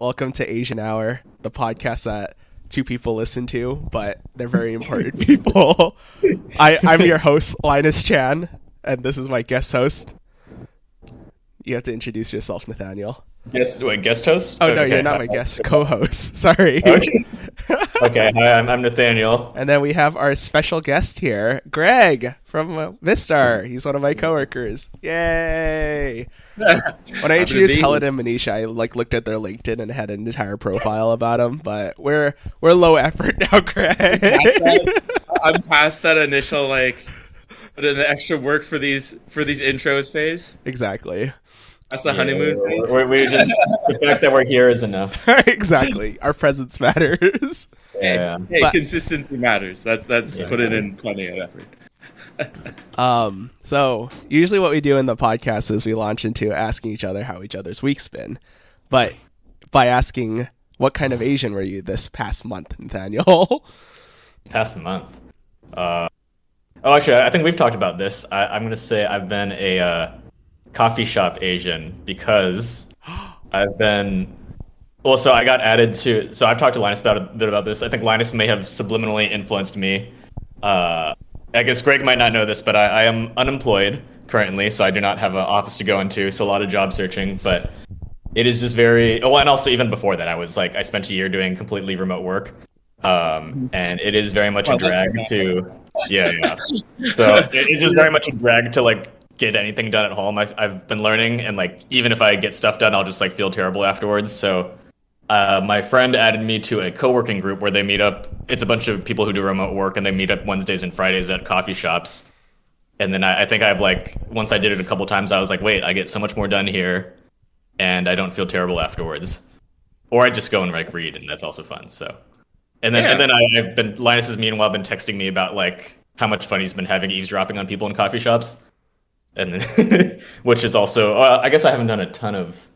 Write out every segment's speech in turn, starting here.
Welcome to Asian Hour, the podcast that two people listen to, but they're very important people. I, I'm your host, Linus Chan, and this is my guest host. You have to introduce yourself, Nathaniel. Guest, wait, guest host? Oh, no, you're not my guest, co host. Sorry. Okay. okay, hi, I'm, I'm Nathaniel. And then we have our special guest here, Greg from uh, Vistar. He's one of my coworkers. Yay! when I introduced Helen and Manisha, I like looked at their LinkedIn and had an entire profile about them. But we're we're low effort now, Greg. I'm past that initial like put in the extra work for these for these intros phase. Exactly. That's the honeymoon phase. We, we just the fact that we're here is enough. exactly. Our presence matters. Yeah. Hey, But- consistency matters. That that's Yeah. putting in plenty of effort. Um, so usually what we do in the podcast is we launch into asking each other how each other's week's been. But by asking what kind of Asian were you this past month, Nathaniel? Past month. Uh, oh, actually, I think we've talked about this. I, I'm going to say I've been a uh, coffee shop Asian because I've been. Well, so I got added to. So I've talked to Linus about a bit about this. I think Linus may have subliminally influenced me. Uh, I guess Greg might not know this, but I, I am unemployed currently, so I do not have an office to go into. So a lot of job searching, but it is just very. Oh, and also even before that, I was like, I spent a year doing completely remote work, um, and it is very much a That's drag to. Yeah, yeah. So it- it's just very much a drag to like get anything done at home. I've I've been learning, and like even if I get stuff done, I'll just like feel terrible afterwards. So. Uh, my friend added me to a co-working group where they meet up. It's a bunch of people who do remote work, and they meet up Wednesdays and Fridays at coffee shops. And then I, I think I've like once I did it a couple times, I was like, wait, I get so much more done here, and I don't feel terrible afterwards. Or I just go and like read, and that's also fun. So, and then Yeah. and then I, I've been Linus has meanwhile been texting me about like how much fun he's been having eavesdropping on people in coffee shops, and then which is also uh, I guess I haven't done a ton of.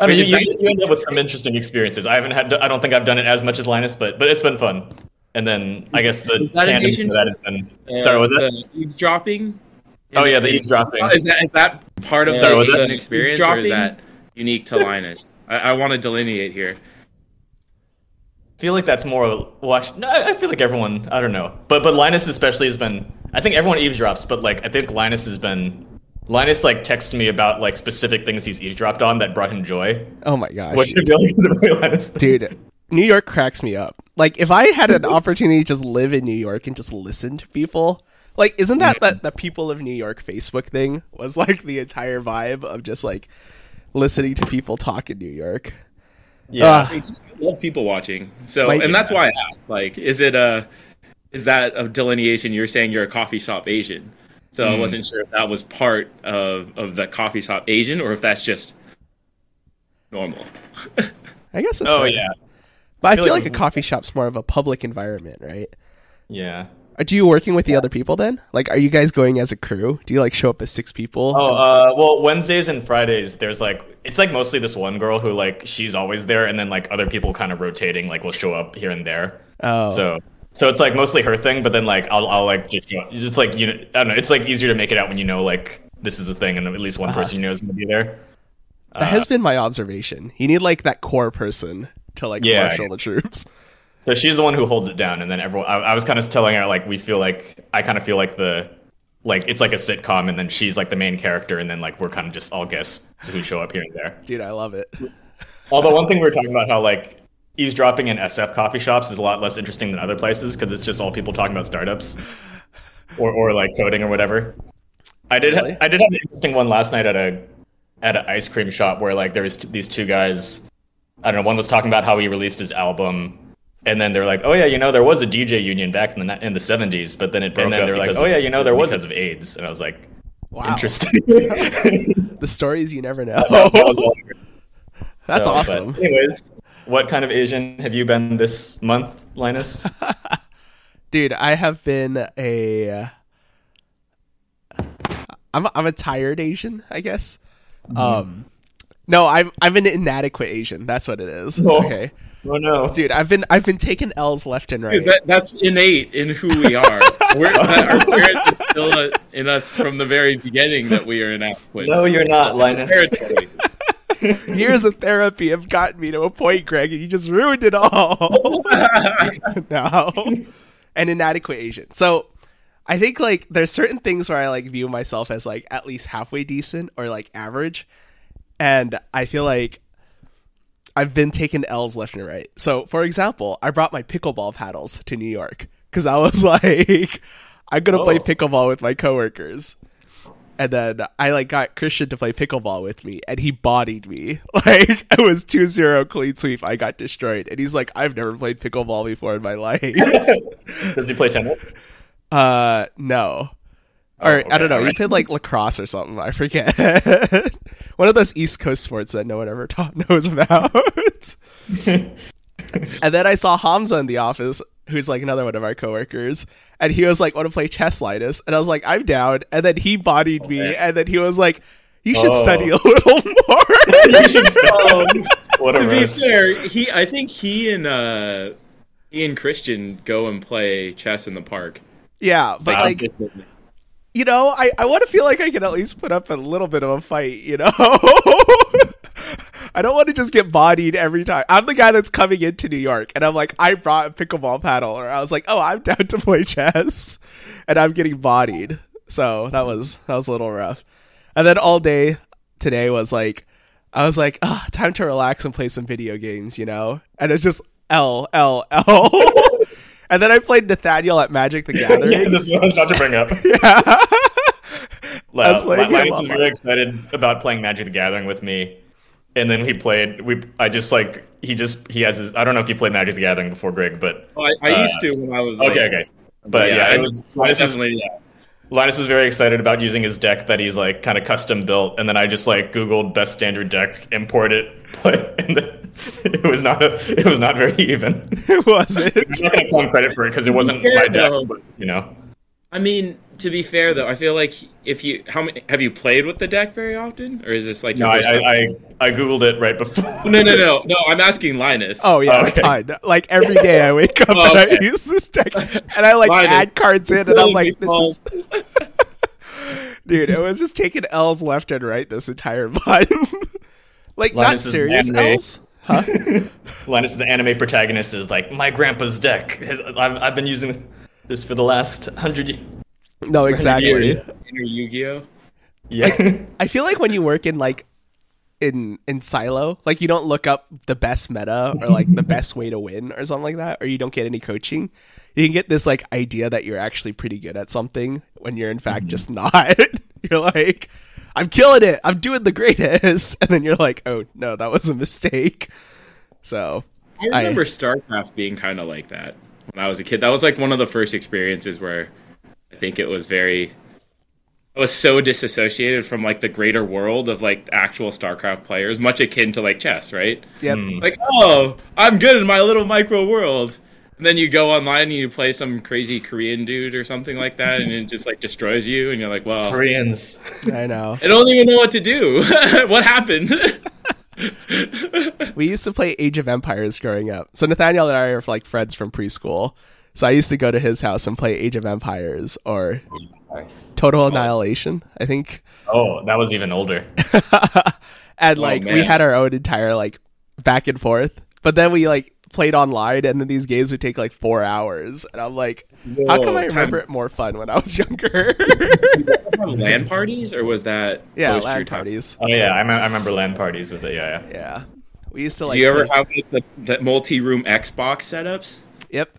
I mean, Wait, you, you, that- you end up with some interesting experiences. I haven't had. I don't think I've done it as much as Linus, but but it's been fun. And then I guess the is that tandem to that has been. Uh, sorry, was that? eavesdropping? Oh yeah, the eavesdropping. Is that is that part of Sorry, the was that- Asian experience, or is that- unique to Linus? I, I want to delineate here. I feel like that's more. Well, actually, no, I I feel like everyone. I don't know, but but Linus especially has been. I think everyone eavesdrops, but like I think Linus has been. Linus like texts me about like specific things he's eavesdropped on that brought him joy, Oh my gosh. which I feel like is a very Linus thing. Dude, New York cracks me up. Like if I had an opportunity to just live in New York and just listen to people, like isn't that that the people of New York Facebook thing was like the entire vibe of just like listening to people talk in New York. Yeah, I just love people watching. So, and that's why I asked. Like, is it a, is that a delineation? You're saying you're a coffee shop Asian. So I Mm. wasn't sure if that was part of of the coffee shop Asian or if that's just normal. I guess that's oh right. yeah, But I feel feel like- like a coffee shop's more of a public environment, right? yeah. Are you working with the other people then? Like, are you guys going as a crew? Do you like show up as six people? Oh, uh, well, Wednesdays and Fridays, there's like it's like mostly this one girl who like she's always there, and then like other people kind of rotating, like will show up here and there. Oh. So so it's like mostly her thing, but then like I'll I'll like just it's like you know I don't know. It's like easier to make it out when you know like this is a thing, and at least one Uh-huh. person you know is going to be there. that has been my observation. You need like that core person to like Yeah, marshal yeah. the troops. So she's the one who holds it down, and then everyone. I, I was kind of telling her like we feel like I kind of feel like the like it's like a sitcom, and then she's like the main character, and then like we're kind of just all guests who show up here and there. Dude, I love it. Although one thing we were talking about how like eavesdropping in SF coffee shops is a lot less interesting than other places because it's just all people talking about startups or, or like coding or whatever. I did Really? I did have an interesting one last night at a at an ice cream shop where like there was t- these two guys. I don't know. One was talking about how he released his album. And then they're like, "Oh yeah, you know, there was a DJ union back in the in the '70s, but then it broke And then up they're like, "Oh, yeah, you know, there was- because of AIDS." And I was like, Wow. "Interesting." The stories you never know. That was. That's So, but awesome. anyways, what kind of Asian have you been this month, Linus? Dude, I have been a I'm a, I'm a tired Asian, I guess. Mm-hmm. Um no, I'm I'm an inadequate Asian. That's what it is. Oh. Okay. oh no, Dude, I've been I've been taking L's left and right. Dude, that, that's innate in who we are. We're, our parents instill it in us from the very beginning that we are inadequate. no, you're not, Linus. Years of therapy have gotten me to a point, Greg, and you just ruined it all. no. An inadequate Asian. So I think like there's certain things where I like view myself as like at least halfway decent or like average. And I feel like I've been taking L's left and right. So, for example, I brought my pickleball paddles to New York because I was like, I'm gonna oh. play pickleball with my coworkers. And then I like got Christian to play pickleball with me, and he bodied me. Like it was 2-0 clean sweep. I got destroyed, and he's like, "I've never played pickleball before in my life." Does he play tennis? Uh, no. Oh, or okay, I don't know. We played like lacrosse or something. I forget. One of those East Coast sports that no one ever ta- knows about. and then I saw Hamza in the office, who's like another one of our coworkers, and he was like, "Want to play chess, Linus?" And I was like, "I'm down." And then he bodied okay. me, and then he was like, "You should oh. study a little more." you should study. to be fair, he I think he and uh, he and Christian go and play chess in the park. Yeah, but like you know, I, I want to feel like I can at least put up a little bit of a fight, you know? I don't want to just get bodied every time. I'm the guy that's coming into New York and I'm like, I brought a pickleball paddle, or I was like, oh, I'm down to play chess, and I'm getting bodied. So that was that was a little rough. And then all day today was like, I was like, oh, time to relax and play some video games, you know? And it's just L L L. And then I played Nathaniel at Magic the Gathering. yeah, this was not to bring up. yeah. Well, Linus was very excited about playing Magic the Gathering with me, and then he played. We, I just like he just he has his. I don't know if you played Magic the Gathering before, Greg, but oh, I, I uh, used to when I was okay. Like, okay, but yeah, yeah it was Linus definitely. Was, yeah. Linus was very excited about using his deck that he's like kind of custom built, and then I just like Googled best standard deck, import it, play, and then it was not a, it was not very even. It wasn't. I'm not gonna claim credit for it because it wasn't my deck, but, you know. I mean, to be fair though, I feel like if you how many have you played with the deck very often, or is this like no? I, I, I googled it right before. no, no, no, no. I'm asking Linus. Oh yeah, okay. a ton. Like every day I wake up oh, and I use this deck, and I like Linus, add cards in, and I'm like, this is. Dude, it was just taking L's left and right this entire month. like Linus not serious L's. Huh? Linus, the anime protagonist, is like my grandpa's deck. I've, I've been using this for the last hundred years. No, exactly. Inner Yu-Gi-Oh. Yeah. Like, I feel like when you work in like in in silo, like you don't look up the best meta or like the best way to win or something like that, or you don't get any coaching. You can get this like idea that you're actually pretty good at something when you're in fact mm-hmm. just not. you're like, I'm killing it. I'm doing the greatest, and then you're like, oh no, that was a mistake. So I remember I, StarCraft being kind of like that when I was a kid. That was like one of the first experiences where I think it was very I was so disassociated from like the greater world of like actual StarCraft players, much akin to like chess, right? Yep. Mm. Like, oh, I'm good in my little micro world. And then you go online and you play some crazy Korean dude or something like that, and it just like destroys you, and you're like, "Well, Koreans." I know. I don't even know what to do. what happened? we used to play Age of Empires growing up. So Nathaniel and I are like friends from preschool. So I used to go to his house and play Age of Empires or nice. Total. Annihilation, I think. Oh, that was even older. and oh, like oh, we had our own entire like back and forth. But then we like played online and then these games would take like four hours. And I'm like, Whoa, how come I remember time... it more fun when I was younger? LAN parties or was that Yeah, LAN parties. Oh yeah, I, me- I remember LAN parties with it, yeah, yeah. Yeah. We used to like Do you ever play... have the, the multi room Xbox setups? Yep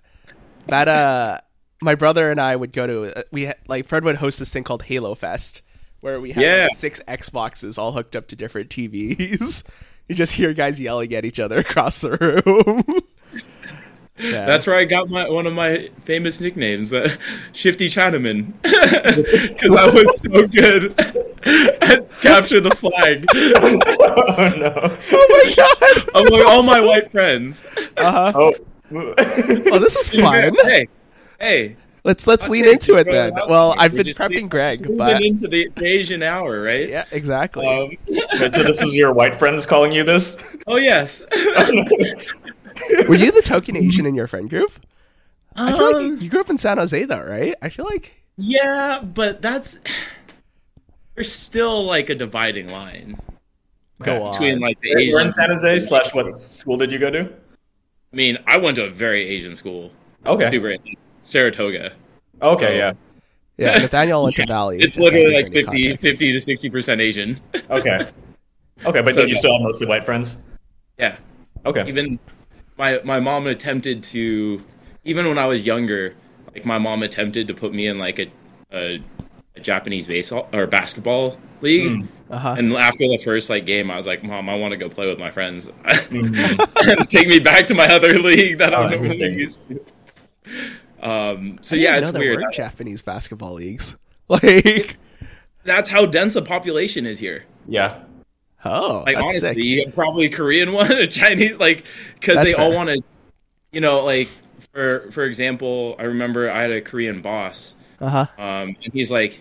that uh my brother and I would go to uh, we had, like Fred would host this thing called Halo Fest where we had yeah. like, six Xboxes all hooked up to different TVs. You just hear guys yelling at each other across the room. yeah. That's where I got my one of my famous nicknames, uh, Shifty Chinaman, because I was so good at capture the flag. oh no! Oh my god! Among awesome. all my white friends. Uh huh. Oh well, this is fun. Hey, hey. Let's let's I'll lean into it then. Well, I've been prepping Greg, but into the Asian hour, right? Yeah, exactly. Um, so this is your white friends calling you this? Oh yes. Were you the token Asian in your friend group? Um, I feel like um, you grew up in San Jose, though, right? I feel like. Yeah, but that's there's still like a dividing line. Go on. between like the Where in San Jose slash what school did you go to? I mean, I went to a very Asian school. Okay. Super Saratoga. Okay, yeah. Yeah, Nathaniel went to Valley. It's literally like every 50, 50 to sixty percent Asian. Okay. Okay, but So- you still have mostly white friends? yeah. Okay. Even my my mom attempted to even when I was younger, like my mom attempted to put me in like a a, a Japanese baseball or basketball league. Mm. Uh-huh. And after the first like game, I was like, "Mom, I want to go play with my friends, Mhm. take me back to my other league that Oh, I'm normally used to." Um, so yeah, it's weird. were Japanese basketball leagues. Like, That's how dense the population is here. Yeah. oh, Like that's honestly, sick. you have probably a Korean one, a Chinese, like because That's they all want to, you know, like for for example, I remember I had a Korean boss, Uh-huh. um, and he's like,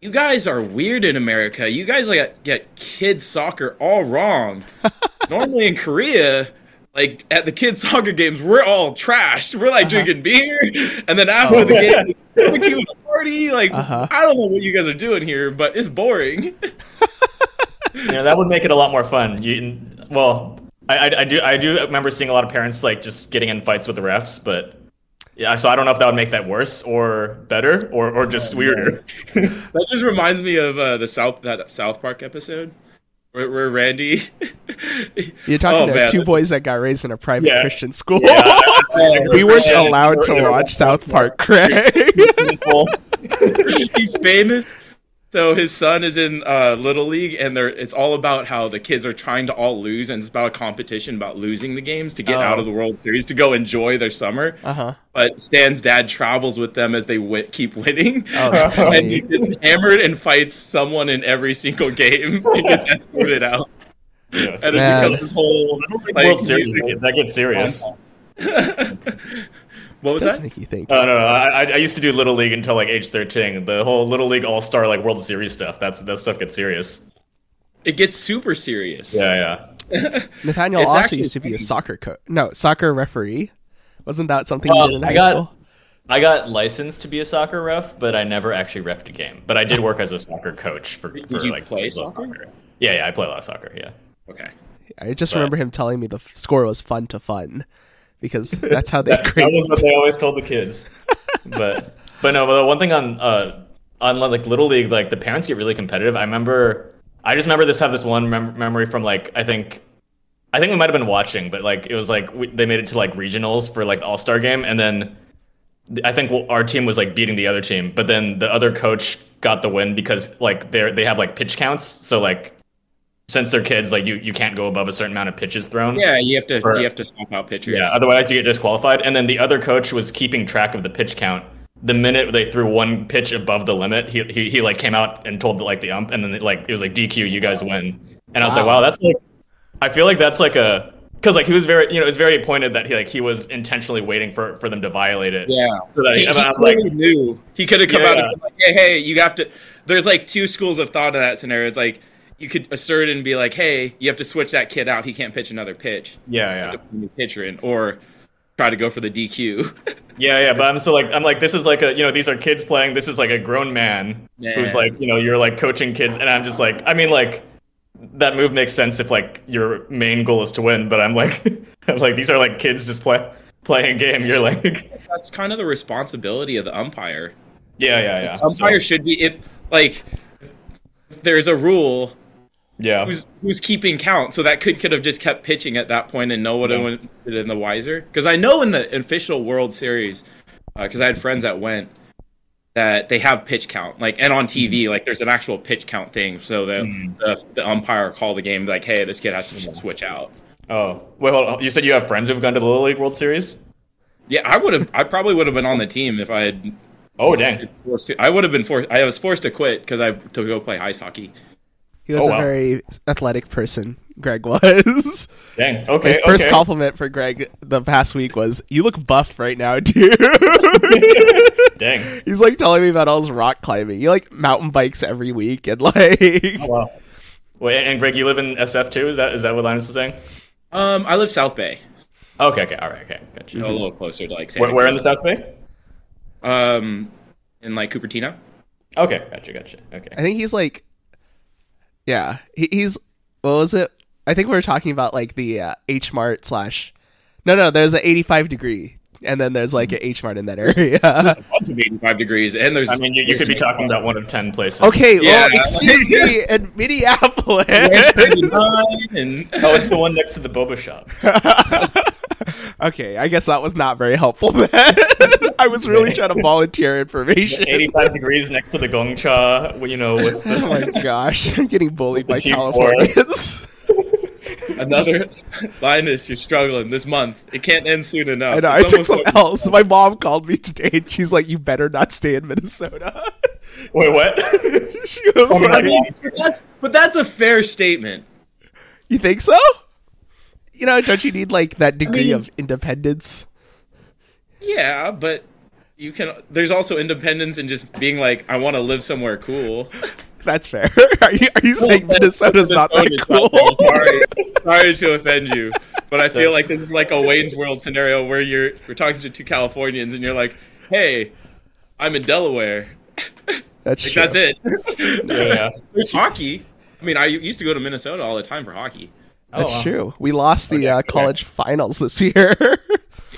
"You guys are weird in America. You guys like get kids soccer all wrong. Normally in Korea." Like at the kids' soccer games, we're all trashed. We're like Uh-huh. drinking beer, and then after Oh. the game, barbecue and a party. Like Uh-huh. I don't know what you guys are doing here, but it's boring. You know, that would make it a lot more fun. You, well, I, I, I do I do remember seeing a lot of parents like just getting in fights with the refs, but yeah, so I don't know if that would make that worse or better or, or just weirder. That just reminds me of uh, the South that South Park episode where, Randy. You're talking Oh, to two boys that got raised in a private Yeah. Christian school. Yeah. we weren't allowed to watch South Park, Craig. He's famous. So his son is in uh, little league, and they're, it's all about how the kids are trying to all lose, and it's about a competition about losing the games to get Oh. out of the World Series to go enjoy their summer. uh-huh. But Stan's dad travels with them as they wi- keep winning. Oh, and he gets hammered and fights someone in every single game. he gets escorted out, Yeah, so and it becomes this whole like, World Series that gets serious. what was that? make you think. Oh no, no I, I- I used to do little league until like age thirteen. The whole little league all star like World Series stuff. That's that stuff gets serious. It gets super serious. Yeah, yeah. Nathaniel it's also actually used to be a soccer coach. No, soccer referee. Wasn't that something you did in I high got- school? I got licensed to be a soccer ref, but I never actually refed a game. But I did work as a soccer coach for. Did for you like play little soccer? Yeah, yeah, I play a lot of soccer. Yeah. Okay. I just But- remember him telling me the f- score was fun to fun because that's how they that, that was what they always told the kids. but but no, but the one thing on uh on like little league, like the parents get really competitive. I remember, I just remember this have this one mem- memory from like I think. I think we might have been watching, but like it was like we, they made it to like regionals for like the All Star game, and then I think our team was like beating the other team, but then the other coach got the win because like they they have like pitch counts, so like since they're kids, like you you can't go above a certain amount of pitches thrown. Yeah, you have to Or- you have to swap out pitchers. Yeah, otherwise you get disqualified. And then the other coach was keeping track of the pitch count. The minute they threw one pitch above the limit, he he, he like came out and told like the ump, and then like it was like DQ, you guys win. And I was like, Wow. wow, that's like, I feel like that's like a because like he was very you know it's very pointed that he like he was intentionally waiting for for them to violate it. Yeah. So that He, I'm, he like, knew. He could have come Yeah, out yeah. and been like, hey, hey, you have to. There's like two schools of thought in that scenario. It's like you could assert and be like, hey, you have to switch that kid out. He can't pitch another pitch. yeah, You yeah. have to put a new pitcher in, or try to go for the DQ. Yeah, yeah, but I'm so like I'm like this is like a you know these are kids playing. This is like a grown man Yeah. who's like you know you're like coaching kids, and I'm just like I mean like that move makes sense if like your main goal is to win, but I'm like I'm like these are like kids just play playing game. You're like That's kind of the responsibility of the umpire. yeah, yeah, yeah. Umpire So, should be if Like, there's a rule. Yeah, Who's who's keeping count? So that kid could have just kept pitching at that point, and no one Yeah. went in the wiser. Because I know in the official World Series, because I had friends that went, that they have pitch count, like and on TV, like there's an actual pitch count thing, so that Mhm. the, the umpire call the game like, hey, this kid has to switch out. Oh, wait, hold on. You said you have friends who've gone to the Little League World Series? Yeah, I would have. I probably would have been on the team if I had. Oh, dang. To, I would have been forced. I was forced to quit because I to go play ice hockey. He was Oh, a wow. very athletic person. Greg was. Dang. My Okay. first okay. compliment for Greg the past week was, "You look buff right now, dude." Dang. He's like telling me about all his rock climbing. He like mountain bikes every week and like Oh, wow. Wait, and Greg, you live in SF too? Is that is that what Linus was saying? Um, I live South Bay, Okay. Okay. All right. Okay. Gotcha. a little closer to like Santa Where, where in the South Bay? Um, in like Cupertino. Okay. Gotcha. Gotcha. Okay. I think he's like, yeah, he, he's what was it? I think we were talking about like the uh, H Mart slash. No, no, there's an 85 degree, and then there's like an H Mart in that area. There's a bunch of 85 degrees, and there's. I mean, you, you could be talking about one of ten places. okay, Yeah. well, excuse me, in Minneapolis. and Oh, it's the one next to the boba shop. okay, I guess that was not very helpful. Then I was really trying to volunteer information. 85 degrees next to the Gongcha, you know, with Oh my gosh, I'm getting bullied by Californians. another. Linus, you're struggling this month. It can't end soon enough. I know. I took some L's. My mom called me today, and she's like, "You better not stay in Minnesota." Wait, what? she was Oh my like, God. But that's, but that's a fair statement. "You think so?" You know, don't you need like that degree mean- of independence? Yeah, but you can. There's also independence in just being like, I want to live somewhere cool. That's fair. Are you are you saying Minnesota's not that cool? not. Sorry, sorry to offend you, but I feel like this is like a Wayne's World scenario where you're we're talking to two Californians and you're like, "Hey, I'm in Delaware." That's Like, true. that's it. Yeah. There's hockey. I mean, I used to go to Minnesota all the time for hockey. That's Oh, true. We lost the Okay, uh, okay. college finals this year.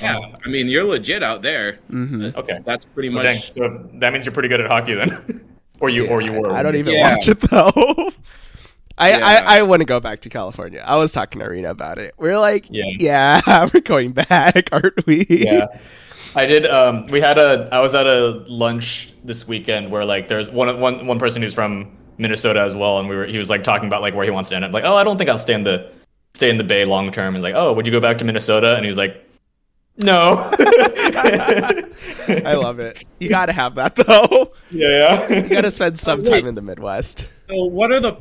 Yeah, I mean, you're legit out there. Okay. That's pretty Well, dang, much. so that means you're pretty good at hockey then. or you or you were. I don't even Yeah. watch it though. I, Yeah. I, I want to go back to California. I was talking to Arena about it. We're like, Yeah. yeah, we're going back, aren't we? Yeah. I did um we had a I was at a lunch this weekend where like there's one one one person who's from Minnesota as well and we were he was like talking about like where he wants to end up. Like, "Oh, I don't think I'll stay in the stay in the bay long term." And like, "Oh, would you go back to Minnesota?" And he was like, "No." I love it. You got to have that though. Yeah. You got to spend some time in the Midwest. So, what are the?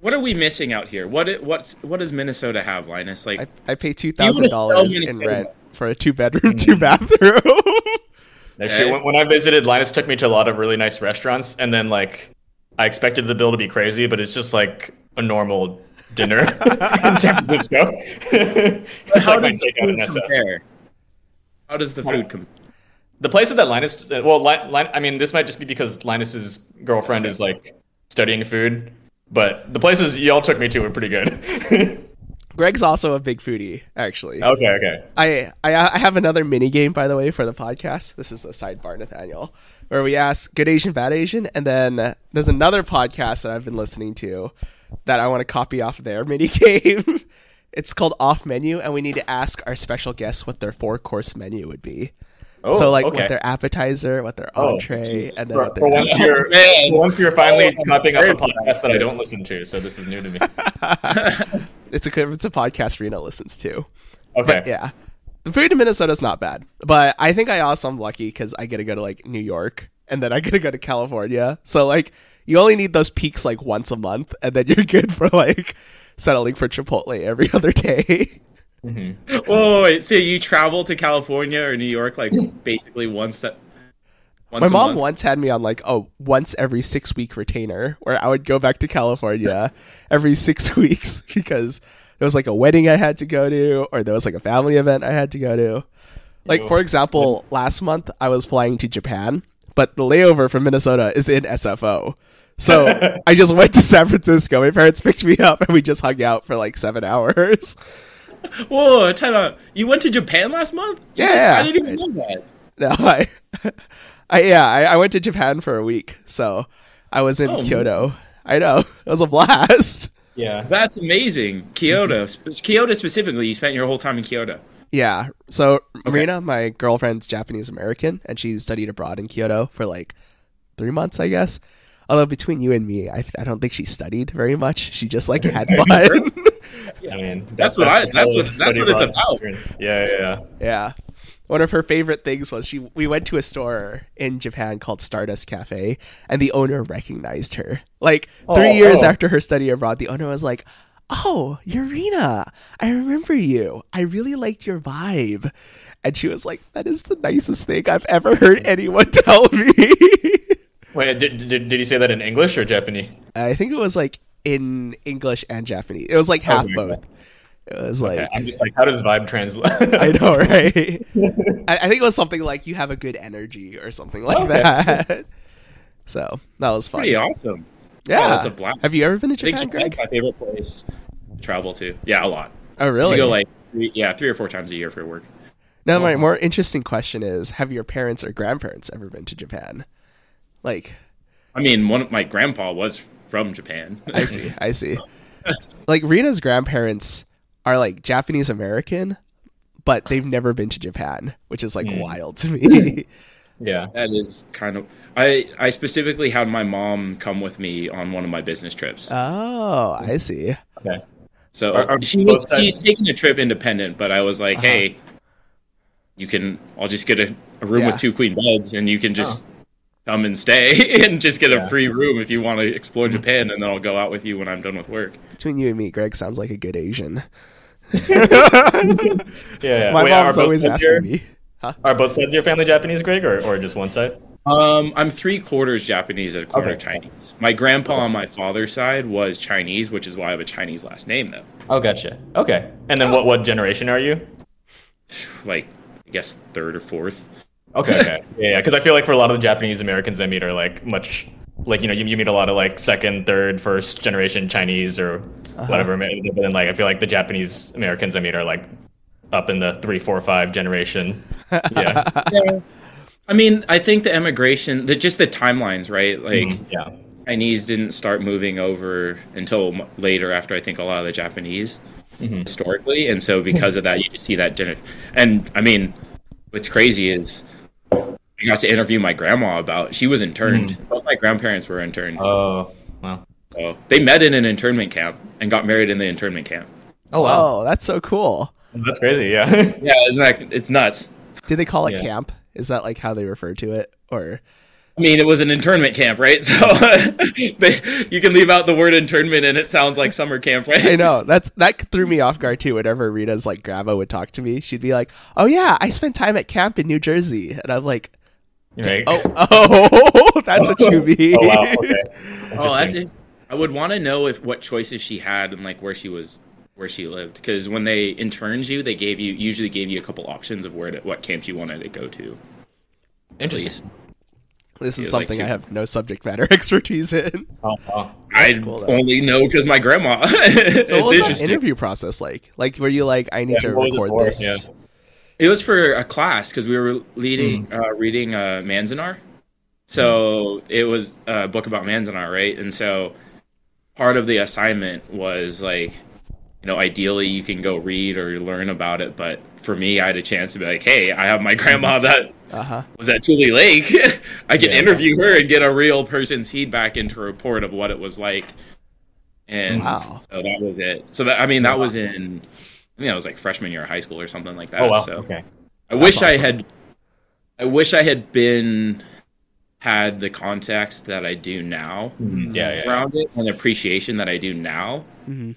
What are we missing out here? What what's what does Minnesota have, Linus? Like, I, I pay two You thousand would've spelled dollars in rent for a two bedroom, two bathroom. Actually, when, when I visited, Linus took me to a lot of really nice restaurants, and then like I expected the bill to be crazy, but it's just like a normal dinner in San Francisco. it's how like does the takeout in food SF. compare? How does the food compare? The places that Linus, well, Lin, Lin, I mean, this might just be because Linus's girlfriend is like studying food, but the places y'all took me to were pretty good. Greg's also a big foodie, actually. okay, okay. I, I I have another mini game by the way for the podcast. This is a sidebar, Nathaniel, where we ask good Asian, bad Asian, and then uh, there's another podcast that I've been listening to that I want to copy off their mini game. it's called Off Menu, and we need to ask our special guests what their four course menu would be. Oh, so like okay. what their appetizer, what their Oh, entree, jeez. and then for, what for once you're Man. for once you're finally Oh, copying up a very podcast that I don't listen to, so this is new to me. it's a it's a podcast Rena listens to. Okay. But yeah, the food in Minnesota is not bad. But I think I also am lucky because I get to go to like New York and then I get to go to California. So like you only need those peaks like once a month, and then you're good for like settling for Chipotle every other day. Mm-hmm. Whoa, wait, so you travel to California or New York like basically once a once My mom month? once had me on like a once every six week retainer where I would go back to California every six weeks because there was like a wedding I had to go to or there was like a family event I had to go to. Like Ew. for example, last month I was flying to Japan, but the layover from Minnesota is in SFO. So I just went to San Francisco. My parents picked me up and we just hung out for like seven hours. Whoa, time out. You went to Japan last month? Yeah. I didn't even know that. No, I, I yeah, I, I went to Japan for a week, so I was in Oh, Kyoto. I know it was a blast. Yeah. That's amazing. Kyoto, mm-hmm. Sp- Kyoto specifically. You spent your whole time in Kyoto. Yeah. So Marina, my girlfriend's Japanese American, and she studied abroad in Kyoto for like three months, I guess. Although between you and me, I, I don't think she studied very much. She just like had fun. I mean, That's what I- that's what- that's what it's abroad about. Yeah, yeah, yeah. yeah. One of her favorite things was she we went to a store in Japan called Stardust Cafe, and the owner recognized her. Like three Oh, years oh. after her study abroad, the owner was like, "Oh, Yurina, I remember you. I really liked your vibe." And she was like, "That is the nicest thing I've ever heard anyone tell me." Wait, did, did, did he say that in English or Japanese? I think it was like in English and Japanese. It was like half Okay. both. It was like Okay, I'm just like, how does vibe translate? I know, right? I, I think it was something like you have a good energy or something like Okay. that. So that was fun. Pretty awesome. Yeah, Oh, that's a blast. Have you ever been to Japan, Japan's Greg? my favorite place. Travel to. Yeah, a lot. Oh, You really? go like three, yeah, three or four times a year for work. now, my more interesting question is: Have your parents or grandparents ever been to Japan? Like, I mean, one of my grandpa was from Japan. I see, I see. Like Rita's grandparents are like Japanese American, but they've never been to Japan, which is like Hmm. wild to me. Yeah. that is kind of. I I specifically had my mom come with me on one of my business trips. oh, I see. Okay. So Are- are she was sides- she's taking a trip independent, but I was like, Uh-huh. hey, you can. I'll just get a, a room Yeah. with two queen beds, and you can just come and stay and just get a free room if you want to explore Japan, and then I'll go out with you when I'm done with work. Between you and me, Greg sounds like a good Asian. Yeah. yeah. My Wait, mom's always asking your- me. Are both sides of your family Japanese, Greg, or, or just one side? Um, I'm three quarters Japanese and a quarter Okay. Chinese. My grandpa on my father's side was Chinese, which is why I have a Chinese last name though. Oh, gotcha. Okay. And then what what generation are you? Like, I guess third or fourth. Okay. Okay. yeah, yeah. Because I feel like for a lot of the Japanese Americans I meet are like much like you know you, you meet a lot of like second, third, first generation Chinese or whatever. But then like I feel like the Japanese Americans I meet are like up in the three, four, five generation. Yeah. Yeah. I mean, I think the immigration, the, just the timelines, right? Like, Mhm, yeah. Chinese didn't start moving over until later after I think a lot of the Japanese Mhm. historically, and so because of that, you just see that. Gener- and I mean, what's crazy is I got to interview my grandma about. She was interned. Both my grandparents were interned. Oh. Wow. So they met in an internment camp and got married in the internment camp. Oh Oh, that's so cool. That's crazy. Yeah. Yeah, isn't that? It's nuts. Do they call it Yeah. camp? Is that like how they refer to it, or I mean, it was an internment camp, right? So they, you can leave out the word internment, and it sounds like summer camp, right? I know that's that threw me off guard too. Whenever Rita's like grandma would talk to me, she'd be like, "Oh yeah, I spent time at camp in New Jersey," and I'm like, right. "Oh, oh, that's what you oh, mean." Oh, wow. Okay. Oh, that's I would want to know if what choices she had and like where she was, where she lived. Because when they interned you, they gave you usually gave you a couple options of where to, what camps you wanted to go to. Interesting. This is Feels like something I have no subject matter expertise in. Oh, wow. I cool, only know because my grandma. So it's what was that interesting. interview process like? Like, were you like, "I need Yeah, to what it record this"? Yeah. It was for a class because we were leading, Hmm. uh, reading uh, Manzanar. So it was a book about Manzanar, right? And so part of the assignment was like, you know, ideally you can go read or learn about it. But for me, I had a chance to be like, hey, I have my grandma that Uh huh. was at Tule Lake. I can Yeah. interview her and get a real person's feedback into a report of what it was like. And Wow. so that was it. So that I mean, that was in, I think that was like freshman year of high school or something like that. Oh wow. So Okay. I wish I had, I wish I had been had the context that I do now Mhm. Yeah. Yeah. around it and appreciation that I do now. hmm to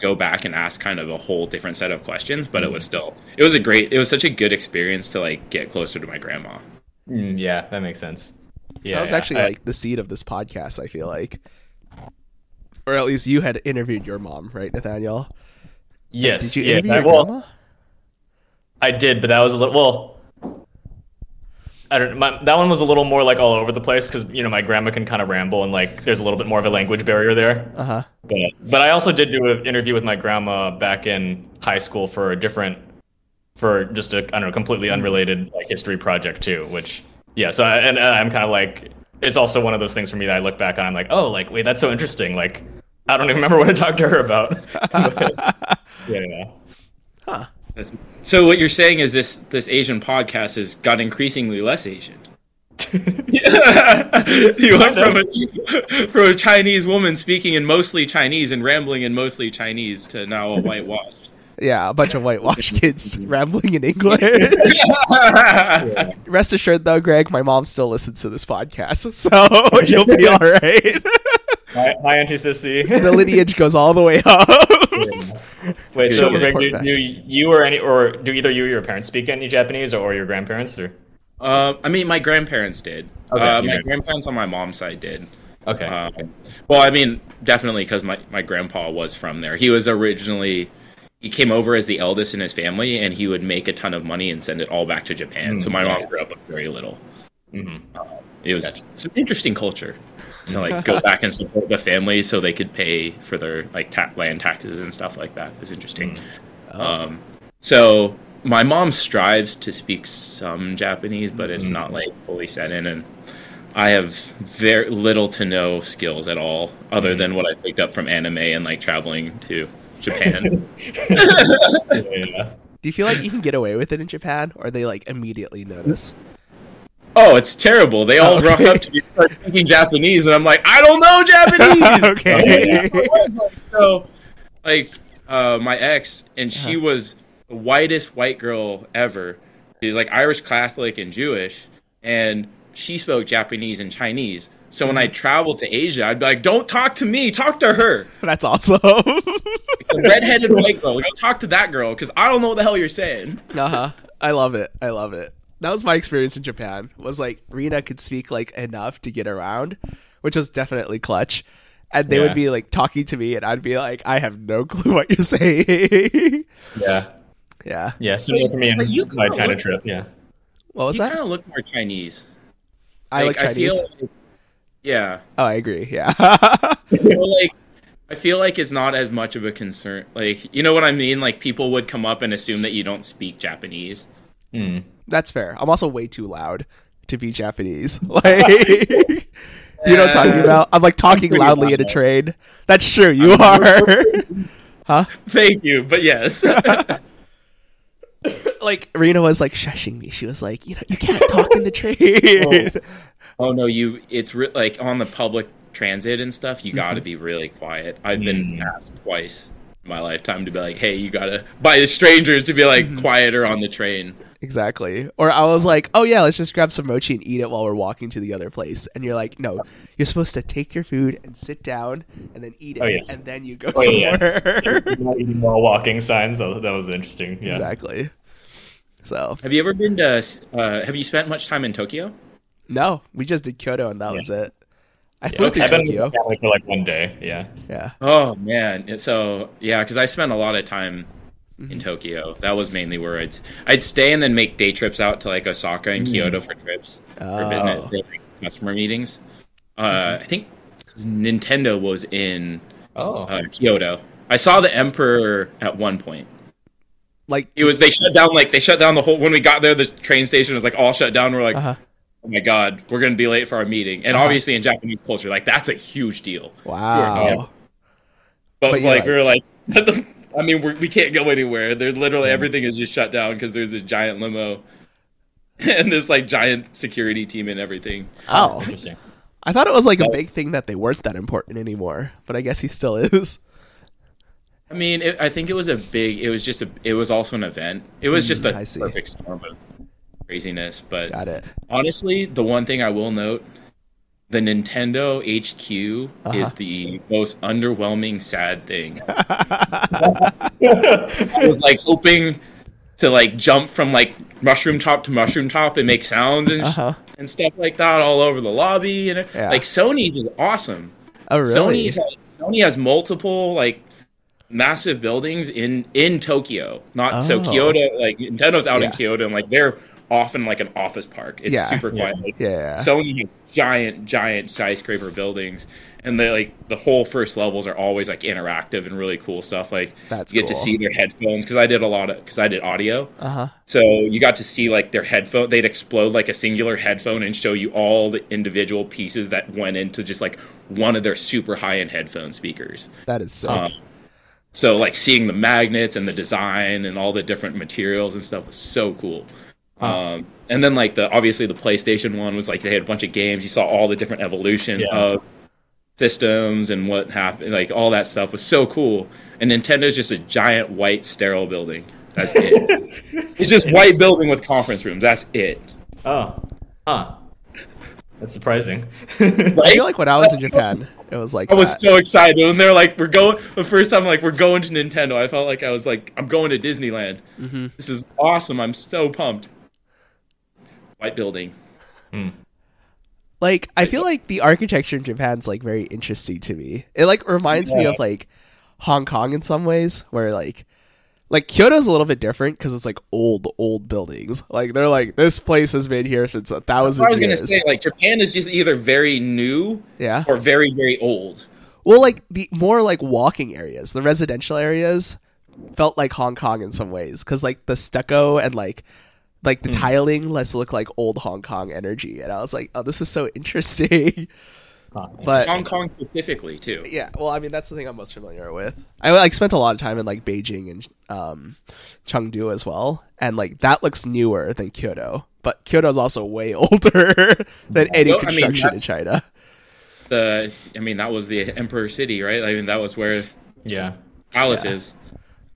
Go back and ask kind of a whole different set of questions, but it was still it was a great it was such a good experience to like get closer to my grandma. Mm, yeah. That makes sense. Yeah. that was yeah. actually I- like the seed of this podcast. I feel like, or at least you had interviewed your mom, right, Nathaniel? Yes. Did you yeah. interview I, your well, grandma? I did, but that was a little. Well, I don't. My, that one was a little more like all over the place because you know my grandma can kind of ramble and like there's a little bit more of a language barrier there. Uh huh. But but I also did do an interview with my grandma back in high school for a different, for just a I don't know completely unrelated like history project too. Which yeah. So I, and uh, I'm kind of like it's also one of those things for me that I look back on. I'm like oh like wait that's so interesting. Like I don't even remember what I talked to her about. But, yeah. yeah. That's, so what you're saying is this this Asian podcast has got increasingly less Asian. you went from a, from a Chinese woman speaking in mostly Chinese and rambling in mostly Chinese to now a whitewashed. Yeah, a bunch of whitewashed kids rambling in English. Rest assured, though, Greg, my mom still listens to this podcast, so you'll be all right. Hi, hi Auntie Sissy. the lineage goes all the way up. Wait, She'll so Greg, do, do you or any or do either you or your parents speak any Japanese or, or your grandparents or? Uh, I mean, my grandparents did. Okay, uh, my grandparents on my mom's side did. Okay. Um, well, I mean, definitely because my, my grandpa was from there. He was originally he came over as the eldest in his family, and he would make a ton of money and send it all back to Japan. Mm, so my yeah. mom grew up with very little. Mm-hmm. It was gotcha. an interesting culture to like go back and support the family so they could pay for their like ta- land taxes and stuff like that. It was interesting. Mm. Um, so my mom strives to speak some Japanese, but it's mm. not like fully set in, and I have very little to no skills at all, other mm. than what I picked up from anime and like traveling to Japan. yeah. Do you feel like you can get away with it in Japan, or they like immediately notice? Oh, it's terrible. They all okay. rock up to me start speaking Japanese, and I'm like, I don't know Japanese. okay. like, so, like, uh, my ex, and she uh-huh. was the whitest white girl ever. She's like Irish Catholic and Jewish, and she spoke Japanese and Chinese. So when I mm-hmm. traveled to Asia, I'd be like, "Don't talk to me, talk to her." That's awesome. the redheaded white girl, go talk to that girl because I don't know what the hell you're saying. Uh huh. I love it. I love it. That was my experience in Japan. Was like Rena could speak like enough to get around, which was definitely clutch. And they yeah. would be like talking to me, and I'd be like, "I have no clue what you're saying." Yeah. Yeah. Yeah. Similar for me on my China look, trip. Yeah. What was you that? Kind of look more Chinese. I like, like Chinese. I like, yeah. Oh, I agree. Yeah. like, I feel like it's not as much of a concern. Like, you know what I mean? Like, people would come up and assume that you don't speak Japanese. Hmm. That's fair. I'm also way too loud to be Japanese. Like, you know what I'm talking about? I'm like talking I'm loudly loud. in a train. That's true. You I'm are. huh? Thank you, but yes. like Rena was like shushing me. She was like, you know, you can't talk in the train. Oh, oh no, you. It's re- like on the public transit and stuff. You got to mm-hmm. be really quiet. I've mm. been asked twice in my lifetime to be like, hey, you gotta by the strangers to be like mm-hmm. quieter on the train. Exactly. Or I was like, oh yeah, let's just grab some mochi and eat it while we're walking to the other place. And you're like, no, you're supposed to take your food and sit down and then eat it, oh, yes. and then you go oh, somewhere. Yeah. while walking signs. That was interesting. Yeah. Exactly. So, have you ever been to? Uh, have you spent much time in Tokyo? No, we just did Kyoto and that yeah. was it. I yeah. flew to Tokyo for like one day. Yeah. Yeah. Oh man, so yeah, because I spent a lot of time mm-hmm. in Tokyo. That was mainly where I'd I'd stay and then make day trips out to like Osaka and mm. Kyoto for trips oh. for business for like, customer meetings. Uh, mm-hmm. I think Nintendo was in oh. uh, Kyoto. I saw the Emperor at one point. Like it was, they shut down like they shut down the whole. When we got there, the train station was like all shut down. We're like, uh-huh. oh my god, we're gonna be late for our meeting. And uh-huh. obviously in Japanese culture, like that's a huge deal. Wow. But, but like we were like, I mean, we're, we can not go anywhere. There's literally mm. everything is just shut down because there's this giant limo and this like giant security team and everything. Oh, interesting. I thought it was like a big thing that they weren't that important anymore, but I guess he still is. I mean, it, I think it was a big. It was just a. It was also an event. It was just a mm, perfect storm of craziness. But got it. Honestly, the one thing I will note the Nintendo HQ uh-huh. is the most underwhelming, sad thing. I was like hoping to like jump from like mushroom top to mushroom top and make sounds and uh-huh. and stuff like that all over the lobby and yeah. like Sony's is awesome. Oh really? Sony's Sony has multiple like massive buildings in in Tokyo. Not oh. so Kyoto like Nintendo's out yeah. in Kyoto and like they're often like an office park. It's yeah. super quiet. Yeah. Like, yeah. Sony has giant, giant skyscraper buildings, and the like the whole first levels are always like interactive and really cool stuff. Like That's you get cool. to see their headphones because I did a lot of because I did audio. Uh huh. So you got to see like their headphone. They'd explode like a singular headphone and show you all the individual pieces that went into just like one of their super high end headphone speakers. That is sick. Um, so like seeing the magnets and the design and all the different materials and stuff was so cool. Um, and then like the obviously the PlayStation one was like they had a bunch of games. You saw all the different evolution yeah. of systems and what happened. Like all that stuff was so cool. And Nintendo's just a giant white sterile building. That's it. it's just white building with conference rooms. That's it. Oh, huh. That's surprising. right? I feel like when I was in Japan, it was like I was so excited when they're like, "We're going." The first time, like, we're going to Nintendo. I felt like I was like, "I'm going to Disneyland." Mm-hmm. This is awesome. I'm so pumped white building. Hmm. Like I feel like the architecture in Japan's like very interesting to me. It like reminds yeah. me of like Hong Kong in some ways, where like like Kyoto's a little bit different because it's like old, old buildings. Like they're like this place has been here since a thousand. I was years. gonna say like Japan is just either very new, yeah, or very very old. Well, like the more like walking areas, the residential areas felt like Hong Kong in some ways because like the stucco and like like the mm. tiling lets look like old Hong Kong energy, and I was like, oh, this is so interesting. but Hong Kong specifically too. Yeah, well, I mean that's the thing I'm most familiar with. I like spent a lot of time in like Beijing and um, Chengdu as well, and like that looks newer than Kyoto, but Kyoto is also way older than any well, construction I mean, in China. The, I mean, that was the Emperor City, right? I mean, that was where yeah palace yeah. is.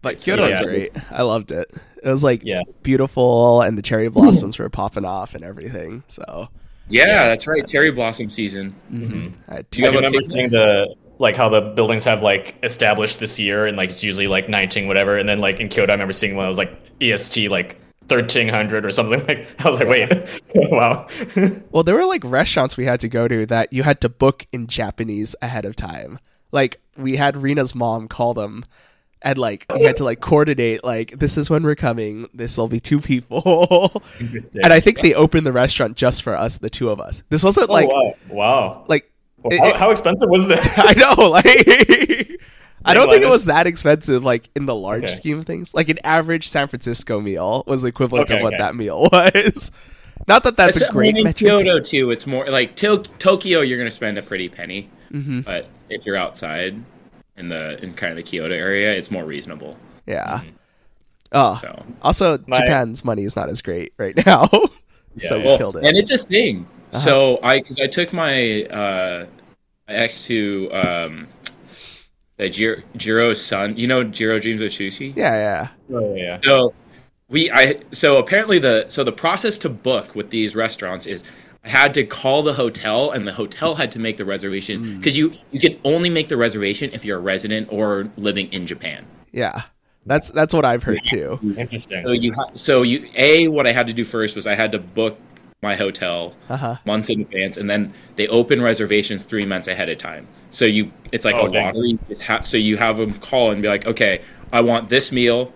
But Kyoto's yeah. great. I loved it. It was like yeah. beautiful, and the cherry blossoms were popping off and everything. So yeah, yeah. that's right. Cherry blossom season. Mm-hmm. I, I remember seeing the like how the buildings have like established this year, and like it's usually like nineteen whatever, and then like in Kyoto, I remember seeing one that was like EST like 1300 or something like i was like wait wow well there were like restaurants we had to go to that you had to book in japanese ahead of time like we had rena's mom call them and like we had to like coordinate like this is when we're coming this will be two people and i think they opened the restaurant just for us the two of us this wasn't oh, like wow, wow. like well, it, how, how, expensive was this i know like I don't think it was that expensive, like in the large okay. scheme of things. Like an average San Francisco meal was equivalent okay, to what okay. that meal was. Not that that's it's, a great. I mean, in Kyoto too, it's more like to- Tokyo. You're going to spend a pretty penny, mm-hmm. but if you're outside in the in kind of the Kyoto area, it's more reasonable. Yeah. Mm-hmm. Oh, so, also My, Japan's money is not as great right now, yeah, so we well, killed it. And it's a thing. Uh-huh. So I because I took my uh, ex to um, that Jiro, Jiro's son. You know Jiro Dreams of Sushi. Yeah, yeah. Oh yeah. So we I so apparently the so the process to book with these restaurants is I had to call the hotel and the hotel had to make the reservation because mm. you you can only make the reservation if you're a resident or living in Japan. Yeah. That's that's what I've heard too. Interesting. So you ha- so you a what I had to do first was I had to book my hotel uh-huh. months in advance, and then they open reservations three months ahead of time. So you, it's like oh, a lottery. Ha- so you have them call and be like, okay, I want this meal.